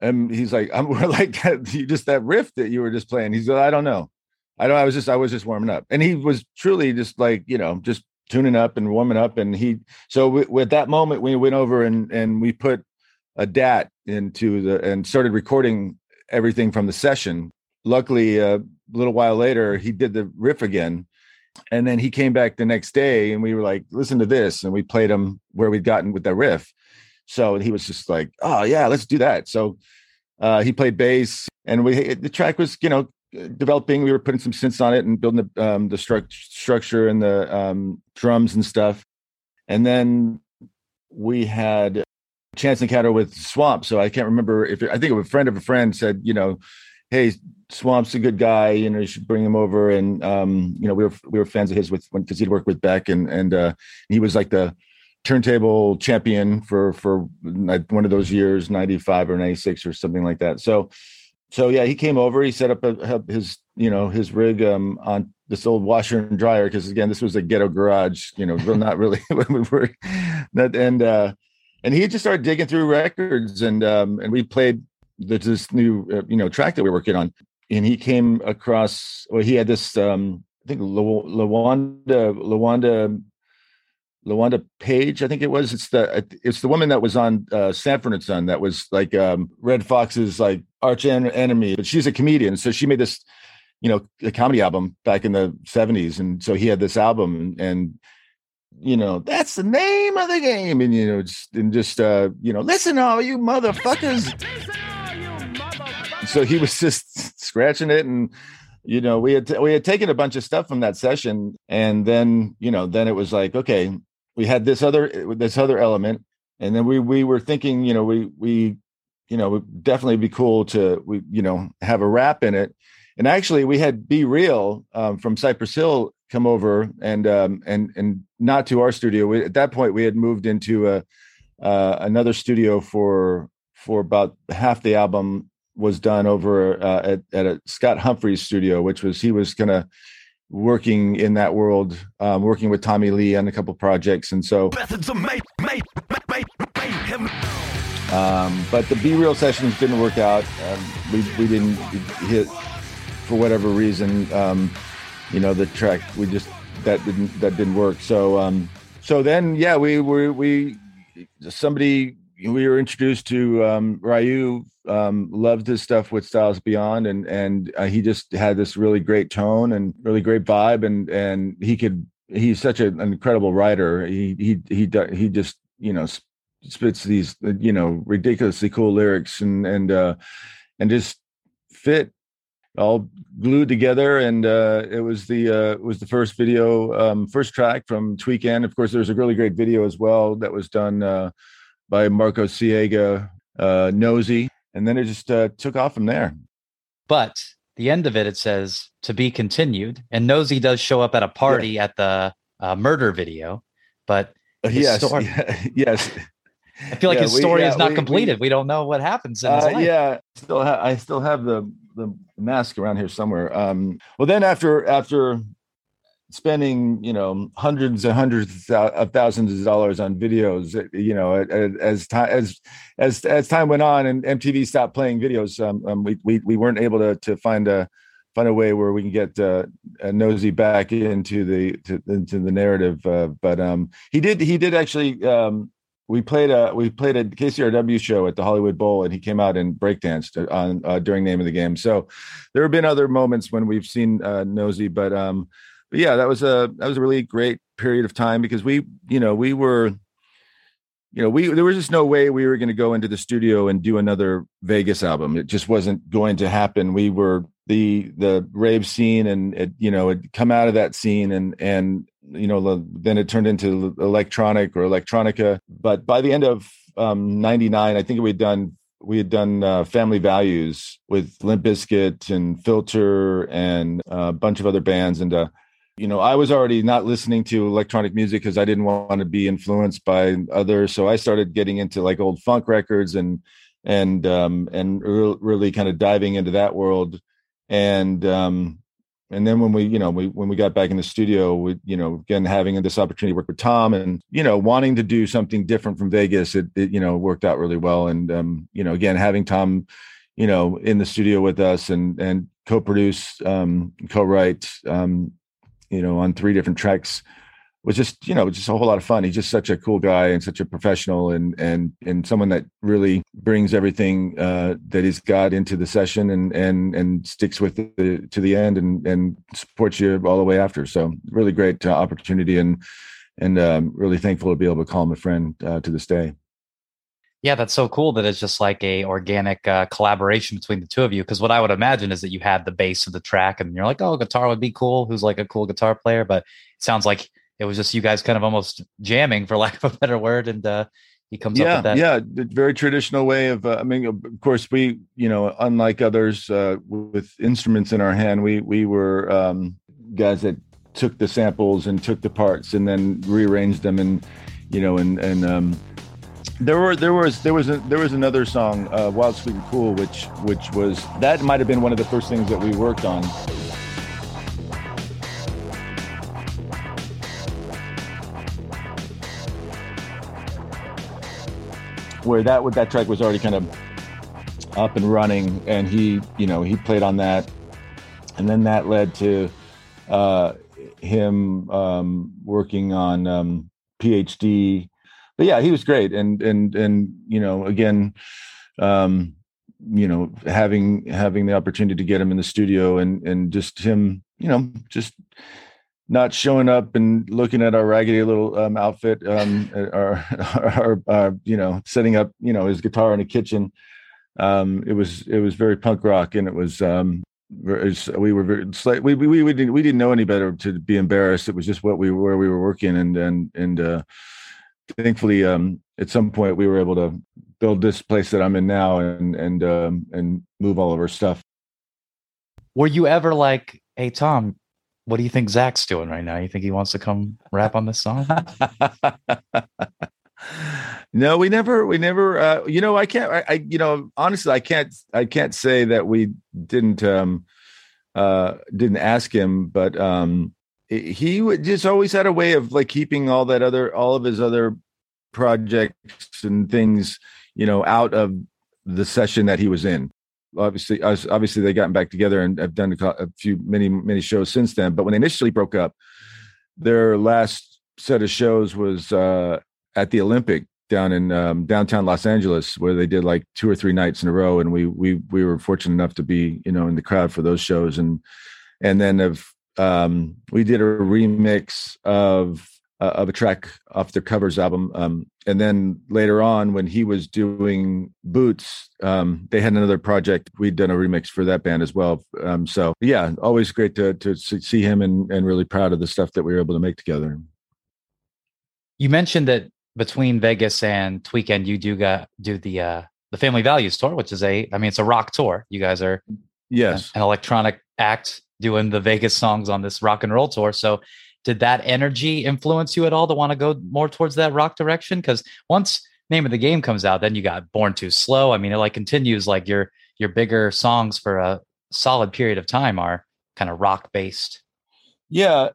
and he's like, I'm we're like you just that riff that you were just playing. He's like, I don't know. I don't I was just I was just warming up. And he was truly just like, you know, just tuning up and warming up. And he so with, with that moment we went over and and we put a DAT into the and started recording everything from the session. Luckily, a little while later, he did the riff again. And then he came back the next day and we were like, listen to this. And we played him where we'd gotten with that riff. So he was just like, oh yeah, let's do that. So uh, he played bass, and we the track was you know developing. We were putting some synths on it and building the um, the stru- structure and the um, drums and stuff. And then we had chance encounter with Swamp. So I can't remember if I think a friend of a friend said, you know, hey, Swamp's a good guy. You know, you should bring him over. And um, you know, we were we were fans of his with because he'd worked with Beck and and uh, he was like the turntable champion for for one of those years, ninety five or ninety six or something like that. So, so yeah, he came over. He set up a, his you know his rig um, on this old washer and dryer because again this was a ghetto garage you know not really we were that and uh and he just started digging through records and um and we played this new uh, you know track that we were working on. And he came across well he had this um i think lawanda lawanda lawanda page i think it was. It's the it's the woman that was on uh sanford and son that was like um Redd Foxx's like arch enemy but she's a comedian. So she made this you know a comedy album back in the 70s and so he had this album and you know that's the name of the game and you know just and just uh you know listen all you motherfuckers. So he was just scratching it and you know we had t- we had taken a bunch of stuff from that session and then you know then it was like okay we had this other this other element and then we we were thinking you know we we you know would definitely be cool to we you know have a rap in it. And actually we had B-Real um, from cypress hill come over and um, and and not to our studio. We, at that point we had moved into a uh, another studio for for about half the album was done over uh, at, at a scott humphrey's studio which was he was kind of working in that world um, working with tommy lee on a couple projects. And so um, but the B-Real sessions didn't work out. Um, we, we didn't hit for whatever reason, um, you know, the track we just that didn't that didn't work. So um, so then yeah, we were we somebody we were introduced to um, Ryu. Um, loved his stuff with Styles Beyond, and and uh, he just had this really great tone and really great vibe, and and he could he's such an incredible writer. He he he he just you know spits these you know ridiculously cool lyrics and and uh and just fit all glued together and uh, it was the uh, it was the first video um, first track from tweekend of course there's a really great video as well that was done uh, by marco siega uh, nosy and then it just uh, took off from there
but the end of it it says to be continued and nosy does show up at a party yeah. at the uh, murder video but
yes story, yes
I feel like yeah, his story we, yeah, is not we, completed. We, we, don't know what happens in his life.
Yeah, still ha- I still have the the mask around here somewhere. Um, well, then after after spending you know hundreds and hundreds of thousands of dollars on videos, you know, as time as as as time went on and MTV stopped playing videos, um, um, we, we we weren't able to to find a find a way where we can get uh, nosy back into the to, into the narrative. Uh, but um, he did he did actually um, we played a we played a KCRW show at the Hollywood Bowl, and he came out and breakdanced on uh, during name of the game. So there have been other moments when we've seen uh, Nosy, but um, but yeah, that was a that was a really great period of time because we you know we were you know we there was just no way we were going to go into the studio and do another Vegas album. It just wasn't going to happen. We were the the rave scene and it you know it come out of that scene and and you know then it turned into electronic or electronica. But by the end of um, 99 i think we had done we had done uh, family values with limp bizkit and filter and a bunch of other bands. And uh, you know i was already not listening to electronic music because i didn't want to be influenced by others. So i started getting into like old funk records and and um and really kind of diving into that world. And um and then when we you know we when we got back in the studio we you know again having this opportunity to work with tom and you know wanting to do something different from vegas it, it you know worked out really well. And um you know again having tom you know in the studio with us and and co-produce um co-write um you know on three different tracks was just you know just a whole lot of fun. He's just such a cool guy and such a professional and and and someone that really brings everything uh, that he's got into the session and and and sticks with it to the end and and supports you all the way after. So really great uh, opportunity and and um, really thankful to be able to call him a friend uh, to this day.
Yeah, that's so cool that it's just like a organic uh, collaboration between the two of you. Because what I would imagine is that you had the base of the track, and you're like, "Oh, guitar would be cool." Who's like a cool guitar player? But it sounds like it was just you guys kind of almost jamming for lack of a better word and uh he comes
yeah,
up with that
yeah very traditional way of uh, i mean of course we you know unlike others uh with instruments in our hand we we were um guys that took the samples and took the parts and then rearranged them and you know, and and um, there were there was there was a, there was another song, uh, "Wild, Sweet, and Cool," which which was that might have been one of the first things that we worked on. Where that that track was already kind of up and running, and he you know he played on that, and then that led to uh, him um, working on um, PhD but yeah, he was great, and and and you know, again, um, you know, having having the opportunity to get him in the studio and and just him, you know, just not showing up and looking at our raggedy little um, outfit, um, you know, setting up, you know, his guitar in the kitchen. Um, it was it was very punk rock, and it was um, we were very we, we we didn't we didn't know any better to be embarrassed. It was just what we where we were working, and and and uh, thankfully, um, at some point, we were able to build this place that I'm in now and and um, and move all of our stuff.
Were you ever like, "Hey, Tom, what do you think Zach's doing right now? You think he wants to come rap on this song?"
no, we never, we never. Uh, you know, I can't. I, I, you know, honestly, I can't. I can't say that we didn't um, uh, didn't ask him, but um, he just always had a way of like keeping all that other all of his other projects and things you know out of the session that he was in obviously obviously they gotten back together and have done a few many many shows since then but when they initially broke up their last set of shows was uh at the olympic down in um, downtown los angeles where they did like two or three nights in a row and we we we were fortunate enough to be you know in the crowd for those shows and and then of um, we did a remix of uh, of a track off their covers album. Um, and then later on, when he was doing Boots, um, they had another project. We'd done a remix for that band as well. Um, so yeah, always great to to see him and and really proud of the stuff that we were able to make together.
You mentioned that between Vegas and Tweekend, you do got do the uh, the Family Values tour, which is a I mean it's a rock tour. You guys are
yes
an, an electronic act doing the Vegas songs on this rock and roll tour. So did that energy influence you at all to want to go more towards that rock direction? Because once name of the game comes out, then you got Born Too Slow. I mean, it like continues like your your bigger songs for a solid period of time are kind of rock based.
Yeah.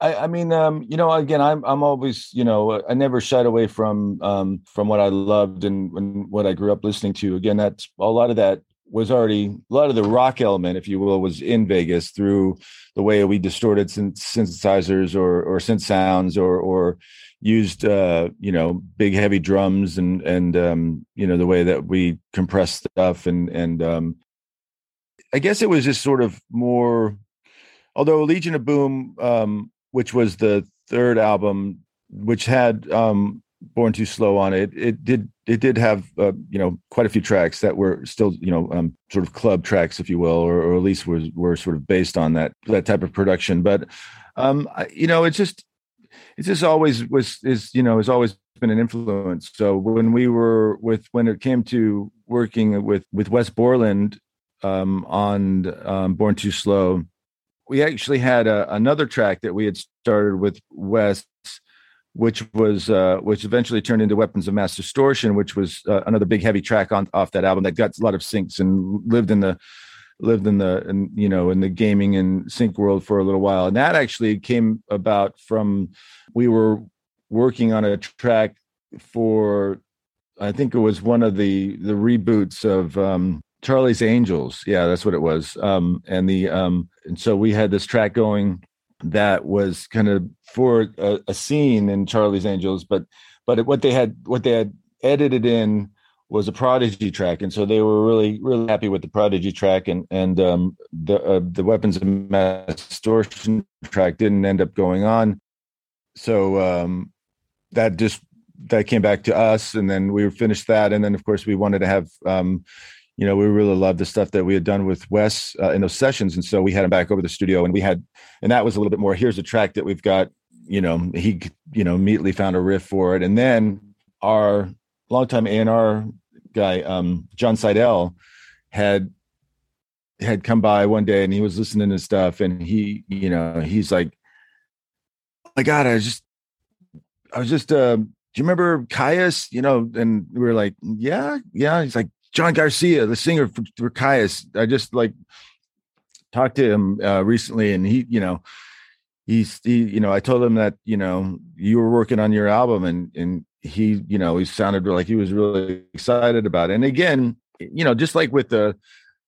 I, I mean, um, you know, again, I'm I'm always, you know, I never shied away from um, from what I loved and, and what I grew up listening to. Again, that's a lot of that was already a lot of the rock element, if you will, was in Vegas through the way we distorted synthesizers or or synth sounds or or used uh, you know big heavy drums and and um, you know the way that we compressed stuff and and um, I guess it was just sort of more. Although Legion of Boom, um, which was the third album, which had um, Born Too Slow on it. It did it did have uh, you know quite a few tracks that were still you know um, sort of club tracks, if you will, or, or at least was were sort of based on that that type of production. But um, you know, it's just it's just always was is you know has always been an influence. So when we were with when it came to working with with Wes Borland um, on um, Born Too Slow, we actually had a, another track that we had started with Wes which was uh, which eventually turned into Weapons of Mass Distortion, which was uh, another big heavy track on off that album that got a lot of syncs and lived in the lived in the and you know in the gaming and sync world for a little while. And that actually came about from we were working on a track for I think it was one of the the reboots of um, Charlie's Angels. Yeah, that's what it was. Um, and the um, and so we had this track going that was kind of for a, a, scene in Charlie's Angels, but but what they had what they had edited in was a Prodigy track, and so they were really really happy with the Prodigy track, and and um, the uh, the Weapons of Mass Distortion track didn't end up going on, so um, that just that came back to us, and then we finished that, and then of course we wanted to have um, you know, we really loved the stuff that we had done with Wes uh, in those sessions. And so we had him back over the studio and we had, and that was a little bit more, here's a track that we've got, you know, he, you know, immediately found a riff for it. And then our longtime A&R guy, um, John Seidel had, had come by one day and he was listening to stuff and he, you know, he's like, oh my God, I just, I was just, uh, do you remember Kyuss? You know, and we were like, yeah, yeah. He's like John Garcia, the singer for, for Kyuss. I just like talked to him uh, recently, and he, you know, he's he, you know, I told him that you know you were working on your album, and and he, you know, he sounded like he was really excited about it. And again, you know, just like with the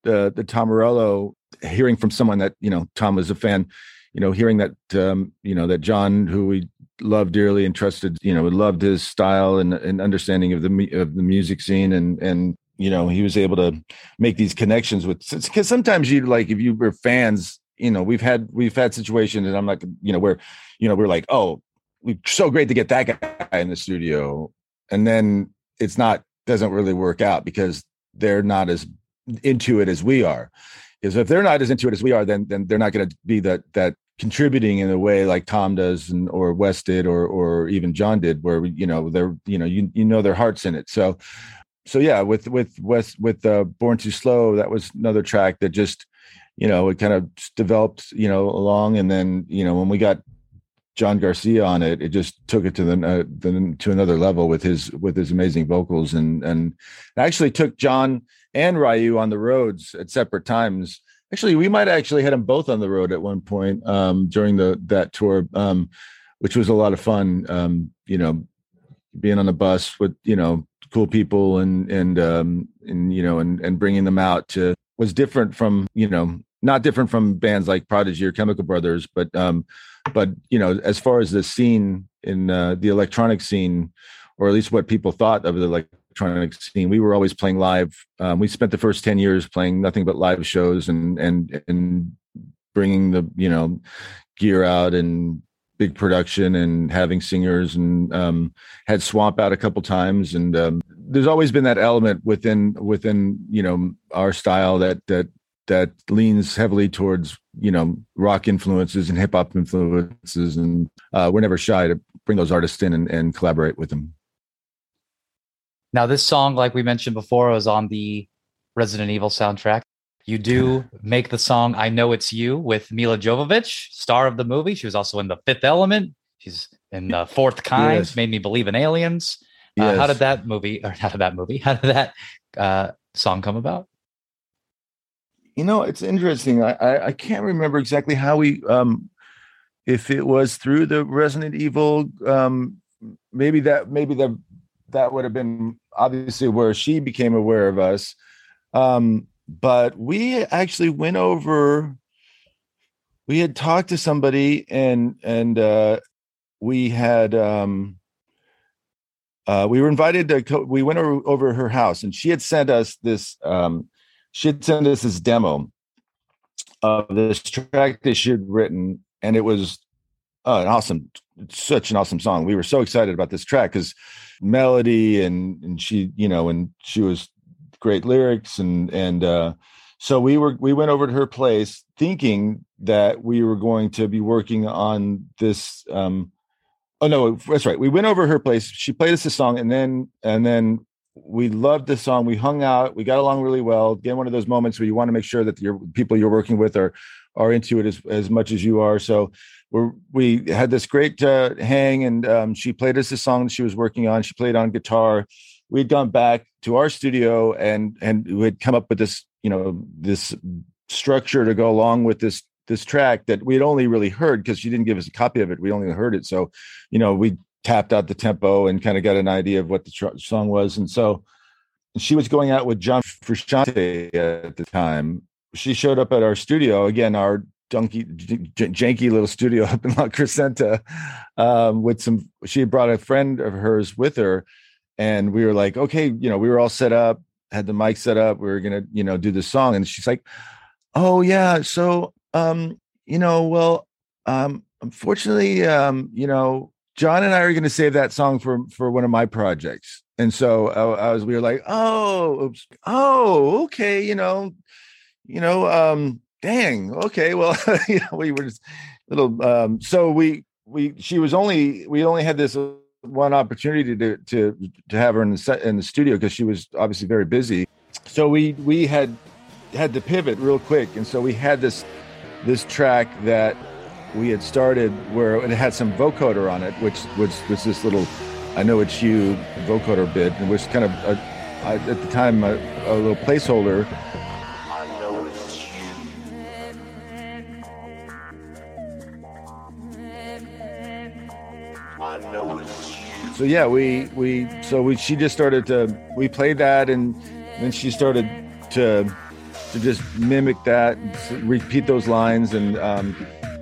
the the Tom Morello, hearing from someone that you know Tom was a fan, you know, hearing that um, you know that John, who we loved dearly and trusted, you know, loved his style and, and understanding of the of the music scene, and and you know he was able to make these connections with because sometimes you like if you were fans you know we've had we've had situations and i'm like you know where you know we're like oh so great to get that guy in the studio. And then it's not doesn't really work out because they're not as into it as we are. Because if they're not as into it as we are then then they're not going to be that that contributing in a way like Tom does and or Wes did or or even John did where you know they're you know you you know their hearts in it. So so yeah, with with Wes with uh, Born Too Slow, that was another track that just you know it kind of developed you know along, and then you know when we got John Garcia on it, it just took it to the, uh, the to another level with his with his amazing vocals, and and actually took John and Ryu on the roads at separate times. Actually, we might actually had them both on the road at one point um, during the that tour, um, which was a lot of fun. Um, you know, being on the bus with you know cool people and and um and you know and and bringing them out to was different from you know not different from bands like Prodigy or Chemical Brothers, but um but you know as far as the scene in uh, the electronic scene, or at least what people thought of the electronic scene, we were always playing live. Um, we spent the first ten years playing nothing but live shows and and and bringing the you know gear out and big production and having singers and um, had Swamp out a couple times. And um, there's always been that element within within you know our style that that that leans heavily towards you know rock influences and hip hop influences, and uh, we're never shy to bring those artists in and, and collaborate with them.
Now, this song, like we mentioned before, was on the Resident Evil soundtrack. You do make the song I Know It's You with Milla Jovovich, star of the movie. She was also in The Fifth Element. She's in The Fourth Kind, yes. Made Me Believe in Aliens. Yes. Uh, how did that movie, or how did that movie, how did that uh, song come about?
You know, it's interesting. I, I, I can't remember exactly how we, um, if it was through the Resident Evil, um, maybe that, maybe that, that would have been obviously where she became aware of us. Um, but we actually went over we had talked to somebody and and uh we had um uh we were invited to co- we went over, over her house and she had sent us this um she had sent us this demo of this track that she had written and it was uh, an awesome such an awesome song. We were so excited about this track because melody and and she you know and she was great lyrics and and uh, so we were we went over to her place thinking that we were going to be working on this um oh no that's right. We went over her place. She played us a song and then and then we loved the song. We hung out. We got along really well. Again one of those moments where you want to make sure that your people you're working with are are into it as, as much as you are. So we're, we had this great uh, hang and um, she played us a song that she was working on. She played on guitar we'd gone back to our studio and and we had come up with this you know this structure to go along with this this track that we had only really heard because she didn't give us a copy of it. We only heard it. So you know we tapped out the tempo and kind of got an idea of what the tr- song was. And so she was going out with john frusciante at the time. She showed up at our studio again our donkey j- janky little studio up in la crescenta um, with some she brought a friend of hers with her and we were like, okay, you know, we were all set up, had the mic set up, we were gonna, you know, do the song, and she's like, oh yeah, so um, you know, well, um, unfortunately, um, you know, John and I are gonna save that song for for one of my projects, and so I, I was, we were like, oh, oops, oh, okay, you know, you know, um, dang, okay, well, you know, we were just little, um, so we we she was only we only had this one opportunity to to to have her in the set in the studio because she was obviously very busy. So we we had had to pivot real quick, and so we had this this track that we had started where it had some vocoder on it, which was was this little I know it's you vocoder bit, and was kind of at the time a, a little placeholder. So yeah, we we so we she just started to we played that and then she started to to just mimic that, repeat those lines, and um,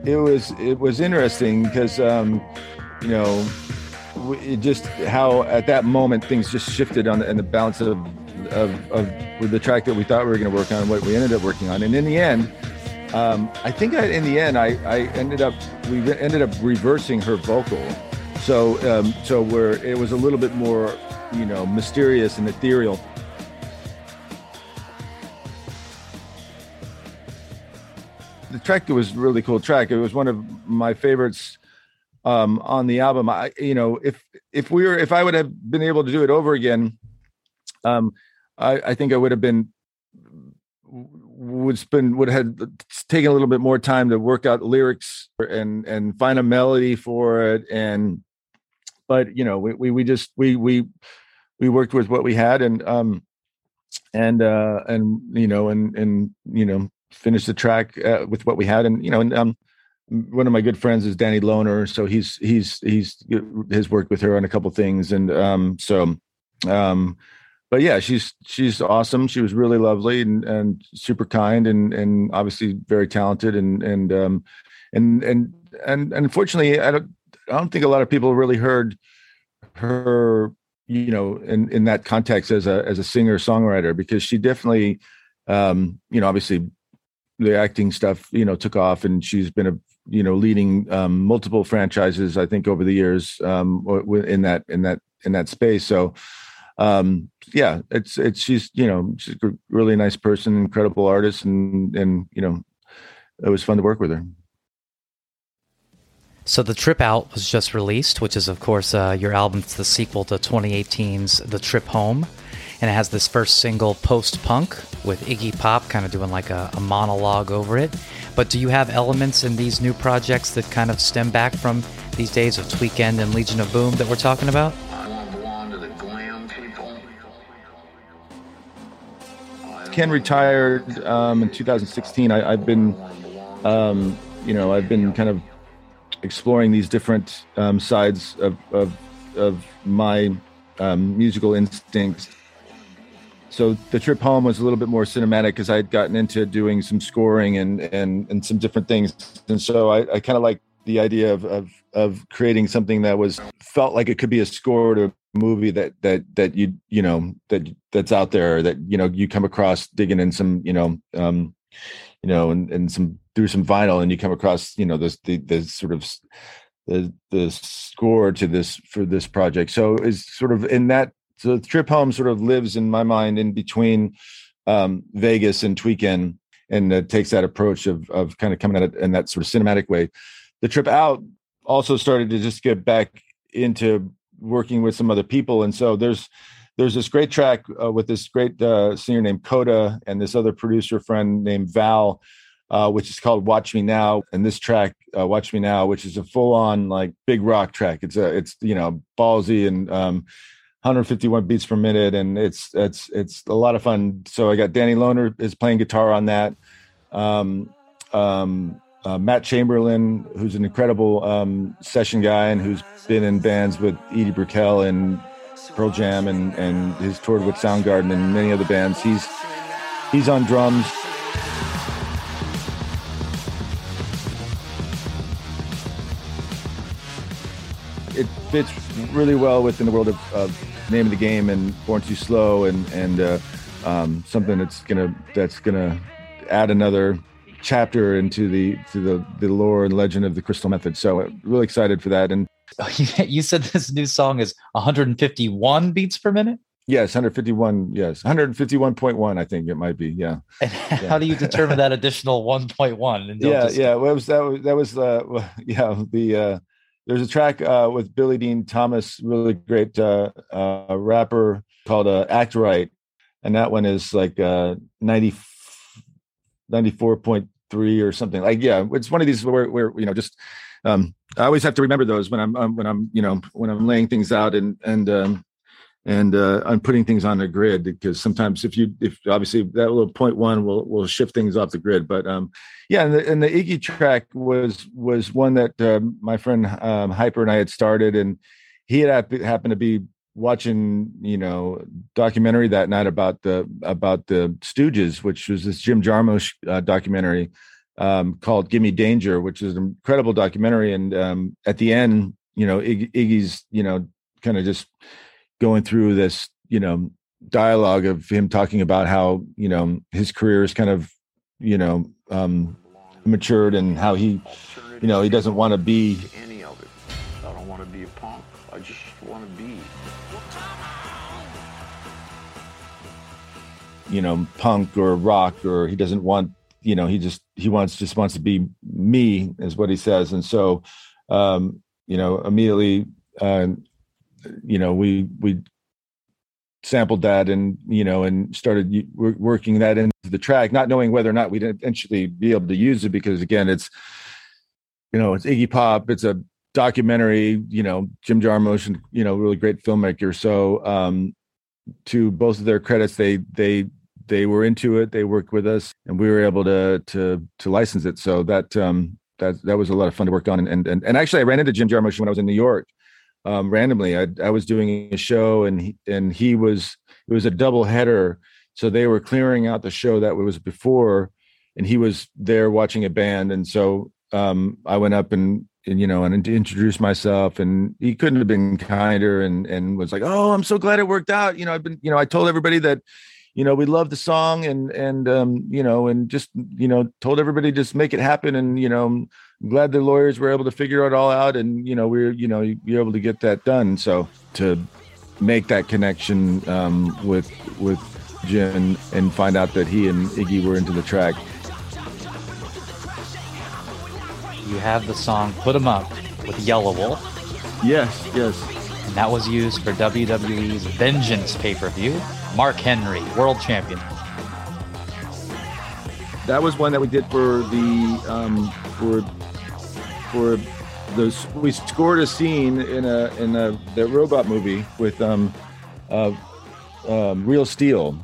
it was it was interesting because um, you know it just how at that moment things just shifted on the, and the balance of of, of with the track that we thought we were going to work on, what we ended up working on, and in the end. Um, I think I, in the end, I, I ended up we ended up reversing her vocal, so um, so where it was a little bit more, you know, mysterious and ethereal. The track was really cool track. It was one of my favorites um, on the album. I, you know, if if we were, if I would have been able to do it over again, um, I, I think I would have been would spend would have taken a little bit more time to work out lyrics and and find a melody for it and but you know we we, we just we we we worked with what we had and um and uh and you know and and you know finished the track uh, with what we had and you know and um one of my good friends is Danny Lohner, so he's he's he's has worked with her on a couple things, and um, so, um, but yeah, she's she's awesome. She was really lovely and and super kind, and and obviously very talented, and and um, and and and, and unfortunately, I don't I don't think a lot of people really heard her, you know, in in that context as a as a singer songwriter because she definitely, um, you know, obviously the acting stuff you know took off and she's been a you know leading um, multiple franchises i think over the years um, in that in that in that space. So um, yeah it's it's she's you know she's a really nice person incredible artist and and you know it was fun to work with her
so the trip out was just released which is of course uh, your album it's the sequel to 2018's the trip home and it has this first single post punk with iggy pop kind of doing like a, a monologue over it but do you have elements in these new projects that kind of stem back from these days of Tweekend and Legion of Boom that we're talking about?
Ken retired um, in 2016. I, have been, um, you know, I've been kind of exploring these different um, sides of, of, of my um, musical instincts. So the trip home was a little bit more cinematic because I had gotten into doing some scoring and and and some different things, and so I, I kind of like the idea of, of of creating something that was felt like it could be a score to a movie that that that you you know that that's out there that you know you come across digging in some you know um you know and and some through some vinyl and you come across you know this the the sort of the the score to this for this project so is sort of in that so the trip home sort of lives in my mind in between um, Vegas and Tweekend, and uh, takes that approach of of kind of coming at it in that sort of cinematic way. The trip out also started to just get back into working with some other people, and so there's there's this great track uh, with this great uh, singer named Coda and this other producer friend named Val, uh, which is called "Watch Me Now." And this track, uh, "Watch Me Now," which is a full on like big rock track. It's a it's you know ballsy and um, 151 beats per minute, and it's it's it's a lot of fun. So I got Danny Lohner is playing guitar on that. Um, um, uh, Matt Chamberlain, who's an incredible um, session guy and who's been in bands with Edie Brickell and Pearl Jam, and and has toured with Soundgarden and many other bands. He's he's on drums. It fits really well within the world of, of name of the game and Born Too Slow and and uh, um, something that's gonna that's gonna add another chapter into the to the the lore and legend of the Crystal Method. So uh, really excited for that. And
you said this new song is 151 beats per minute.
Yes, 151. Yes, 151.1. I think it might be. Yeah.
And yeah. how do you determine that additional 1.1?
Yeah, just... yeah. Well, was that was that was uh, yeah the uh, there's a track uh, with Billy Dean Thomas, really great uh, uh, rapper called uh, Act Right, and that one is like uh, 90, 94.3 or something. Like yeah, it's one of these where, where you know just um, I always have to remember those when I'm um, when I'm you know when I'm laying things out and and um, and uh, I'm putting things on the grid because sometimes if you if obviously that little point one will will shift things off the grid, but um, yeah, and the, and the Iggy track was was one that uh, my friend um, Hyper and I had started, and he had happened to be watching you know documentary that night about the about the Stooges, which was this Jim Jarmusch uh, documentary um, called "Gimme Danger," which is an incredible documentary. And um, at the end, you know, Iggy, Iggy's you know kind of just going through this you know dialogue of him talking about how you know his career is kind of you know um, matured and how he you know he doesn't want to be any of it. I don't want to be a punk. I just want to be. You know, punk or rock, or he doesn't want you know he just he wants just wants to be me is what he says and so um you know immediately uh you know we we sampled that and you know and started working that into the track not knowing whether or not we'd eventually be able to use it because again it's you know it's iggy pop it's a documentary you know jim jarmusch you know really great filmmaker so um to both of their credits they they they were into it. They worked with us, and we were able to to to license it. So that um, that that was a lot of fun to work on. And and and actually, I ran into Jim Jarmusch when I was in New York. Um, randomly, I I was doing a show, and he, and he was it was a double header. So they were clearing out the show that was before, and he was there watching a band. And so um, I went up and and you know and introduced myself and he couldn't have been kinder and and was like oh i'm so glad it worked out you know i've been you know i told everybody that you know, we love the song and and um, you know, and just you know, told everybody just make it happen. And you know, I'm glad the lawyers were able to figure it all out, and you know, we're you know, you're able to get that done. So to make that connection um, with with Jim and find out that he and Iggy were into the track.
You have the song "Put 'Em Up" with Yelawolf.
Yes, yes.
And that was used for WWE's Vengeance pay per view. Mark Henry, world champion.
That was one that we did for the um, for for the we scored a scene in a in a the robot movie with um, uh, um, Real Steel,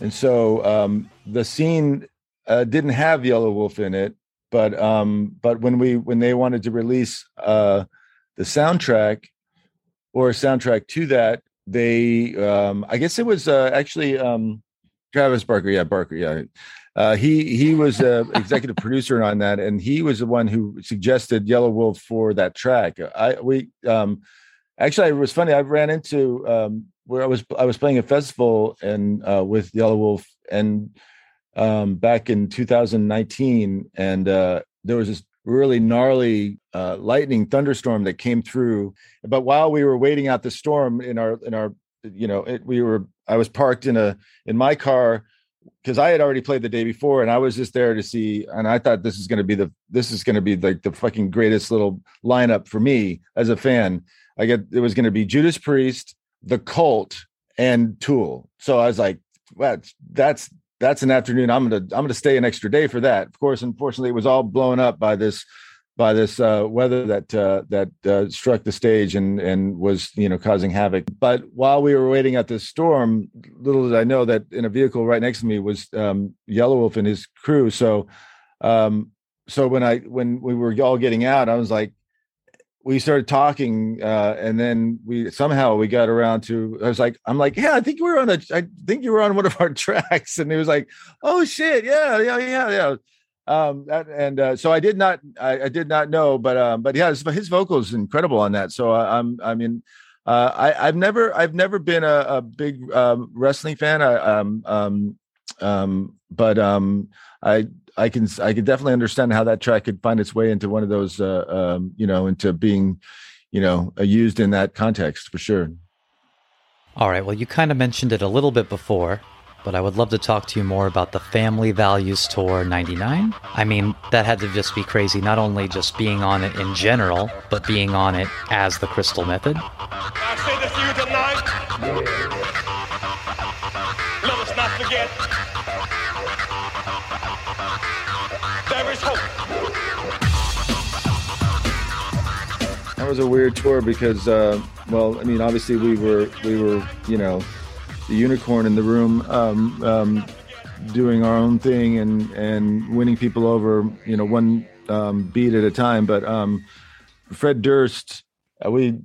and so um, the scene uh, didn't have yelawolf in it, but um, but when we when they wanted to release uh, the soundtrack or a soundtrack to that, they um i guess it was uh, actually um travis barker. Yeah barker yeah uh, he he was a executive producer on that and he was the one who suggested Yelawolf for that track i we um actually it was funny i ran into um where i was i was playing a festival and uh with yelawolf and um back in 2019 and uh there was this really gnarly uh, lightning thunderstorm that came through. But while we were waiting out the storm in our in our you know it, we were I was parked in a in my car because I had already played the day before and I was just there to see and I thought this is going to be the this is going to be like the fucking greatest little lineup for me as a fan. I get it was going to be Judas Priest, The Cult, and Tool. So I was like, well, that's that's an afternoon. I'm gonna I'm gonna stay an extra day for that. Of course, unfortunately, it was all blown up by this by this uh, weather that uh, that uh, struck the stage and and was you know causing havoc. But while we were waiting at this storm, little did I know that in a vehicle right next to me was um, Wolf and his crew. So um, so when I when we were all getting out, I was like, we started talking uh, and then we somehow we got around to i was like i'm like yeah i think you were on a i think you were on one of our tracks and he was like oh shit yeah yeah yeah yeah um that, and uh, so i did not I, I, did not know but um but yeah his, his vocal is incredible on that so I, i'm i mean uh, I, I've never, I've never been a, a big um, wrestling fan. I, um, um, um, but um, I, I can I can definitely understand how that track could find its way into one of those uh, um, you know into being you know uh, used in that context for sure.
All right. Well, you kind of mentioned it a little bit before, but I would love to talk to you more about the Family Values Tour 99. I mean, that had to just be crazy, not only just being on it in general, but being on it as the Crystal Method. I say this to you tonight. Let us not forget there is hope.
That was a weird tour because, uh, well, I mean, obviously we were we were you know the unicorn in the room, um, um, doing our own thing and and winning people over, you know, one um, beat at a time. But um, Fred Durst, uh, we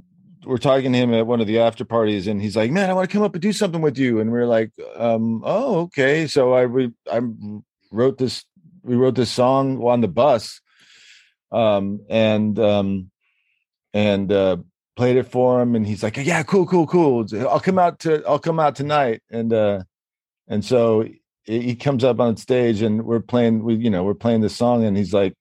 were talking to him at one of the after parties, and he's like, "Man, I want to come up and do something with you." And we are like, um, "Oh, okay." So I we I wrote this. We wrote this song on the bus, um, and um, and uh, played it for him, and he's like, "Yeah, cool, cool, cool. I'll come out to I'll come out tonight." And uh, and so he comes up on stage, and we're playing. We you know we're playing the song, and he's like,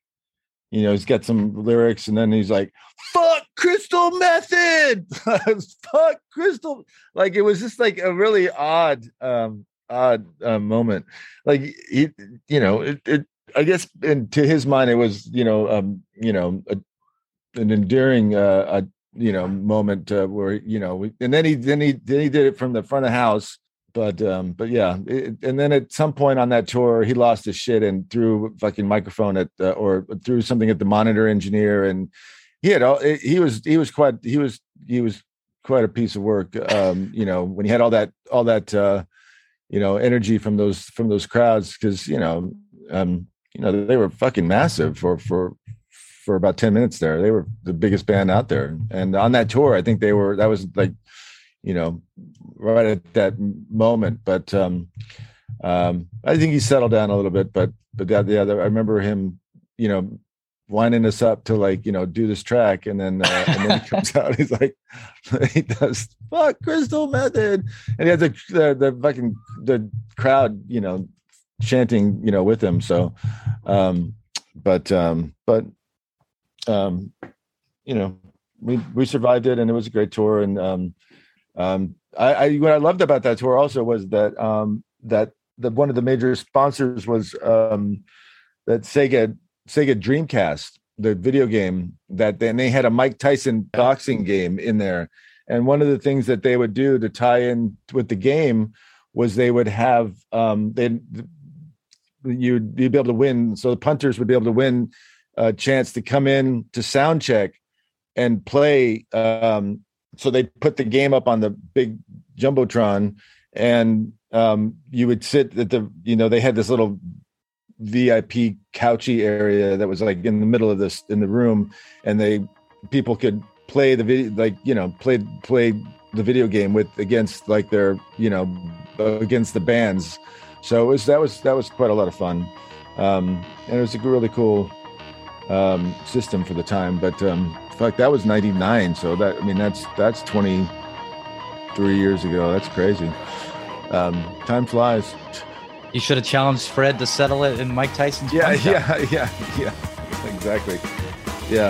you know, he's got some lyrics, and then he's like, "Fuck Crystal Method, fuck Crystal." Like it was just like a really odd, um, odd uh, moment. Like he, you know, it, it I guess, and to his mind, it was you know, um, you know, a, an endearing, uh, you know, moment uh, where you know, we, and then he then he then he did it from the front of house. But um, but yeah, it, and then at some point on that tour, he lost his shit and threw fucking microphone at uh, or threw something at the monitor engineer, and he had all he was he was quite he was he was quite a piece of work. Um, you know, when he had all that all that uh, you know energy from those from those crowds, because you know um, you know they were fucking massive for for for about 10 minutes there. They were the biggest band out there. And on that tour i think they were that was like you know right at that moment. But um um i think he settled down a little bit but but that the other i remember him you know winding us up to like you know do this track. And then uh, and then he comes out he's like he does fuck crystal method. And he has the, the the fucking the crowd you know chanting, you know, with him. So, um, but, um, but, um, you know, we, we survived it and it was a great tour. And, um, um, I, I, what I loved about that tour also was that, um, that the, one of the major sponsors was, um, that Sega, Sega Dreamcast, the video game that then they had a Mike Tyson boxing game in there. And one of the things that they would do to tie in with the game was they would have um they you'd, be able to win. So the punters would be able to win a chance to come in to sound check and play. Um, so they put the game up on the big jumbotron, and um, you would sit at the. You know, they had this little VIP couchy area that was like in the middle of this in the room, and they people could play the video like you know play play the video game with against like their you know against the bands so it was that was that was quite a lot of fun, um, and it was a really cool um, system for the time. But um, fuck, that was '99. So that I mean that's that's 23 years ago. That's crazy. Um, time flies.
You should have challenged Fred to settle it in Mike Tyson's.
Yeah, yeah, yeah, yeah, exactly. Yeah,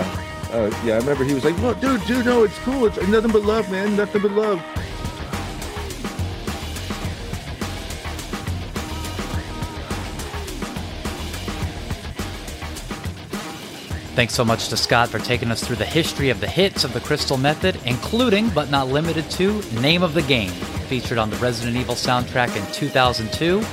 uh, yeah. I remember he was like, "Well, dude, dude, no, it's cool. It's nothing but love, man. Nothing but love."
Thanks so much to Scott for taking us through the history of the hits of the Crystal Method, including, but not limited to, Name of the Game, featured on the Resident Evil soundtrack in 2002.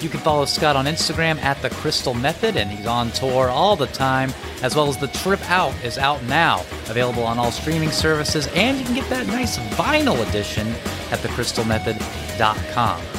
You can follow Scott on Instagram at The Crystal Method, and he's on tour all the time, as well as The Trip Out is out now, available on all streaming services, and you can get that nice vinyl edition at thecrystalmethod.com.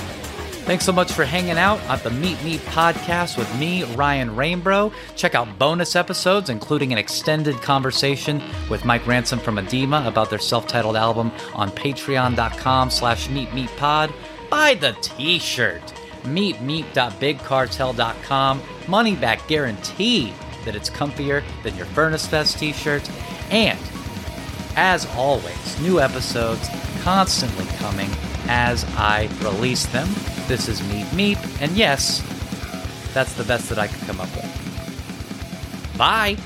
Thanks so much for hanging out at the Meep Meep podcast with me, Ryan Rainbro. Check out bonus episodes, including an extended conversation with Mike Ransom from Adema about their self-titled album on patreon.com slash meepmeeppod. Buy the t-shirt. Meepmeep.bigcartel.com. Money back guarantee that it's comfier than your Furnace Fest t-shirt. And, as always, new episodes constantly coming as I release them. This is Meep Meep, and yes, that's the best that I could come up with. Bye!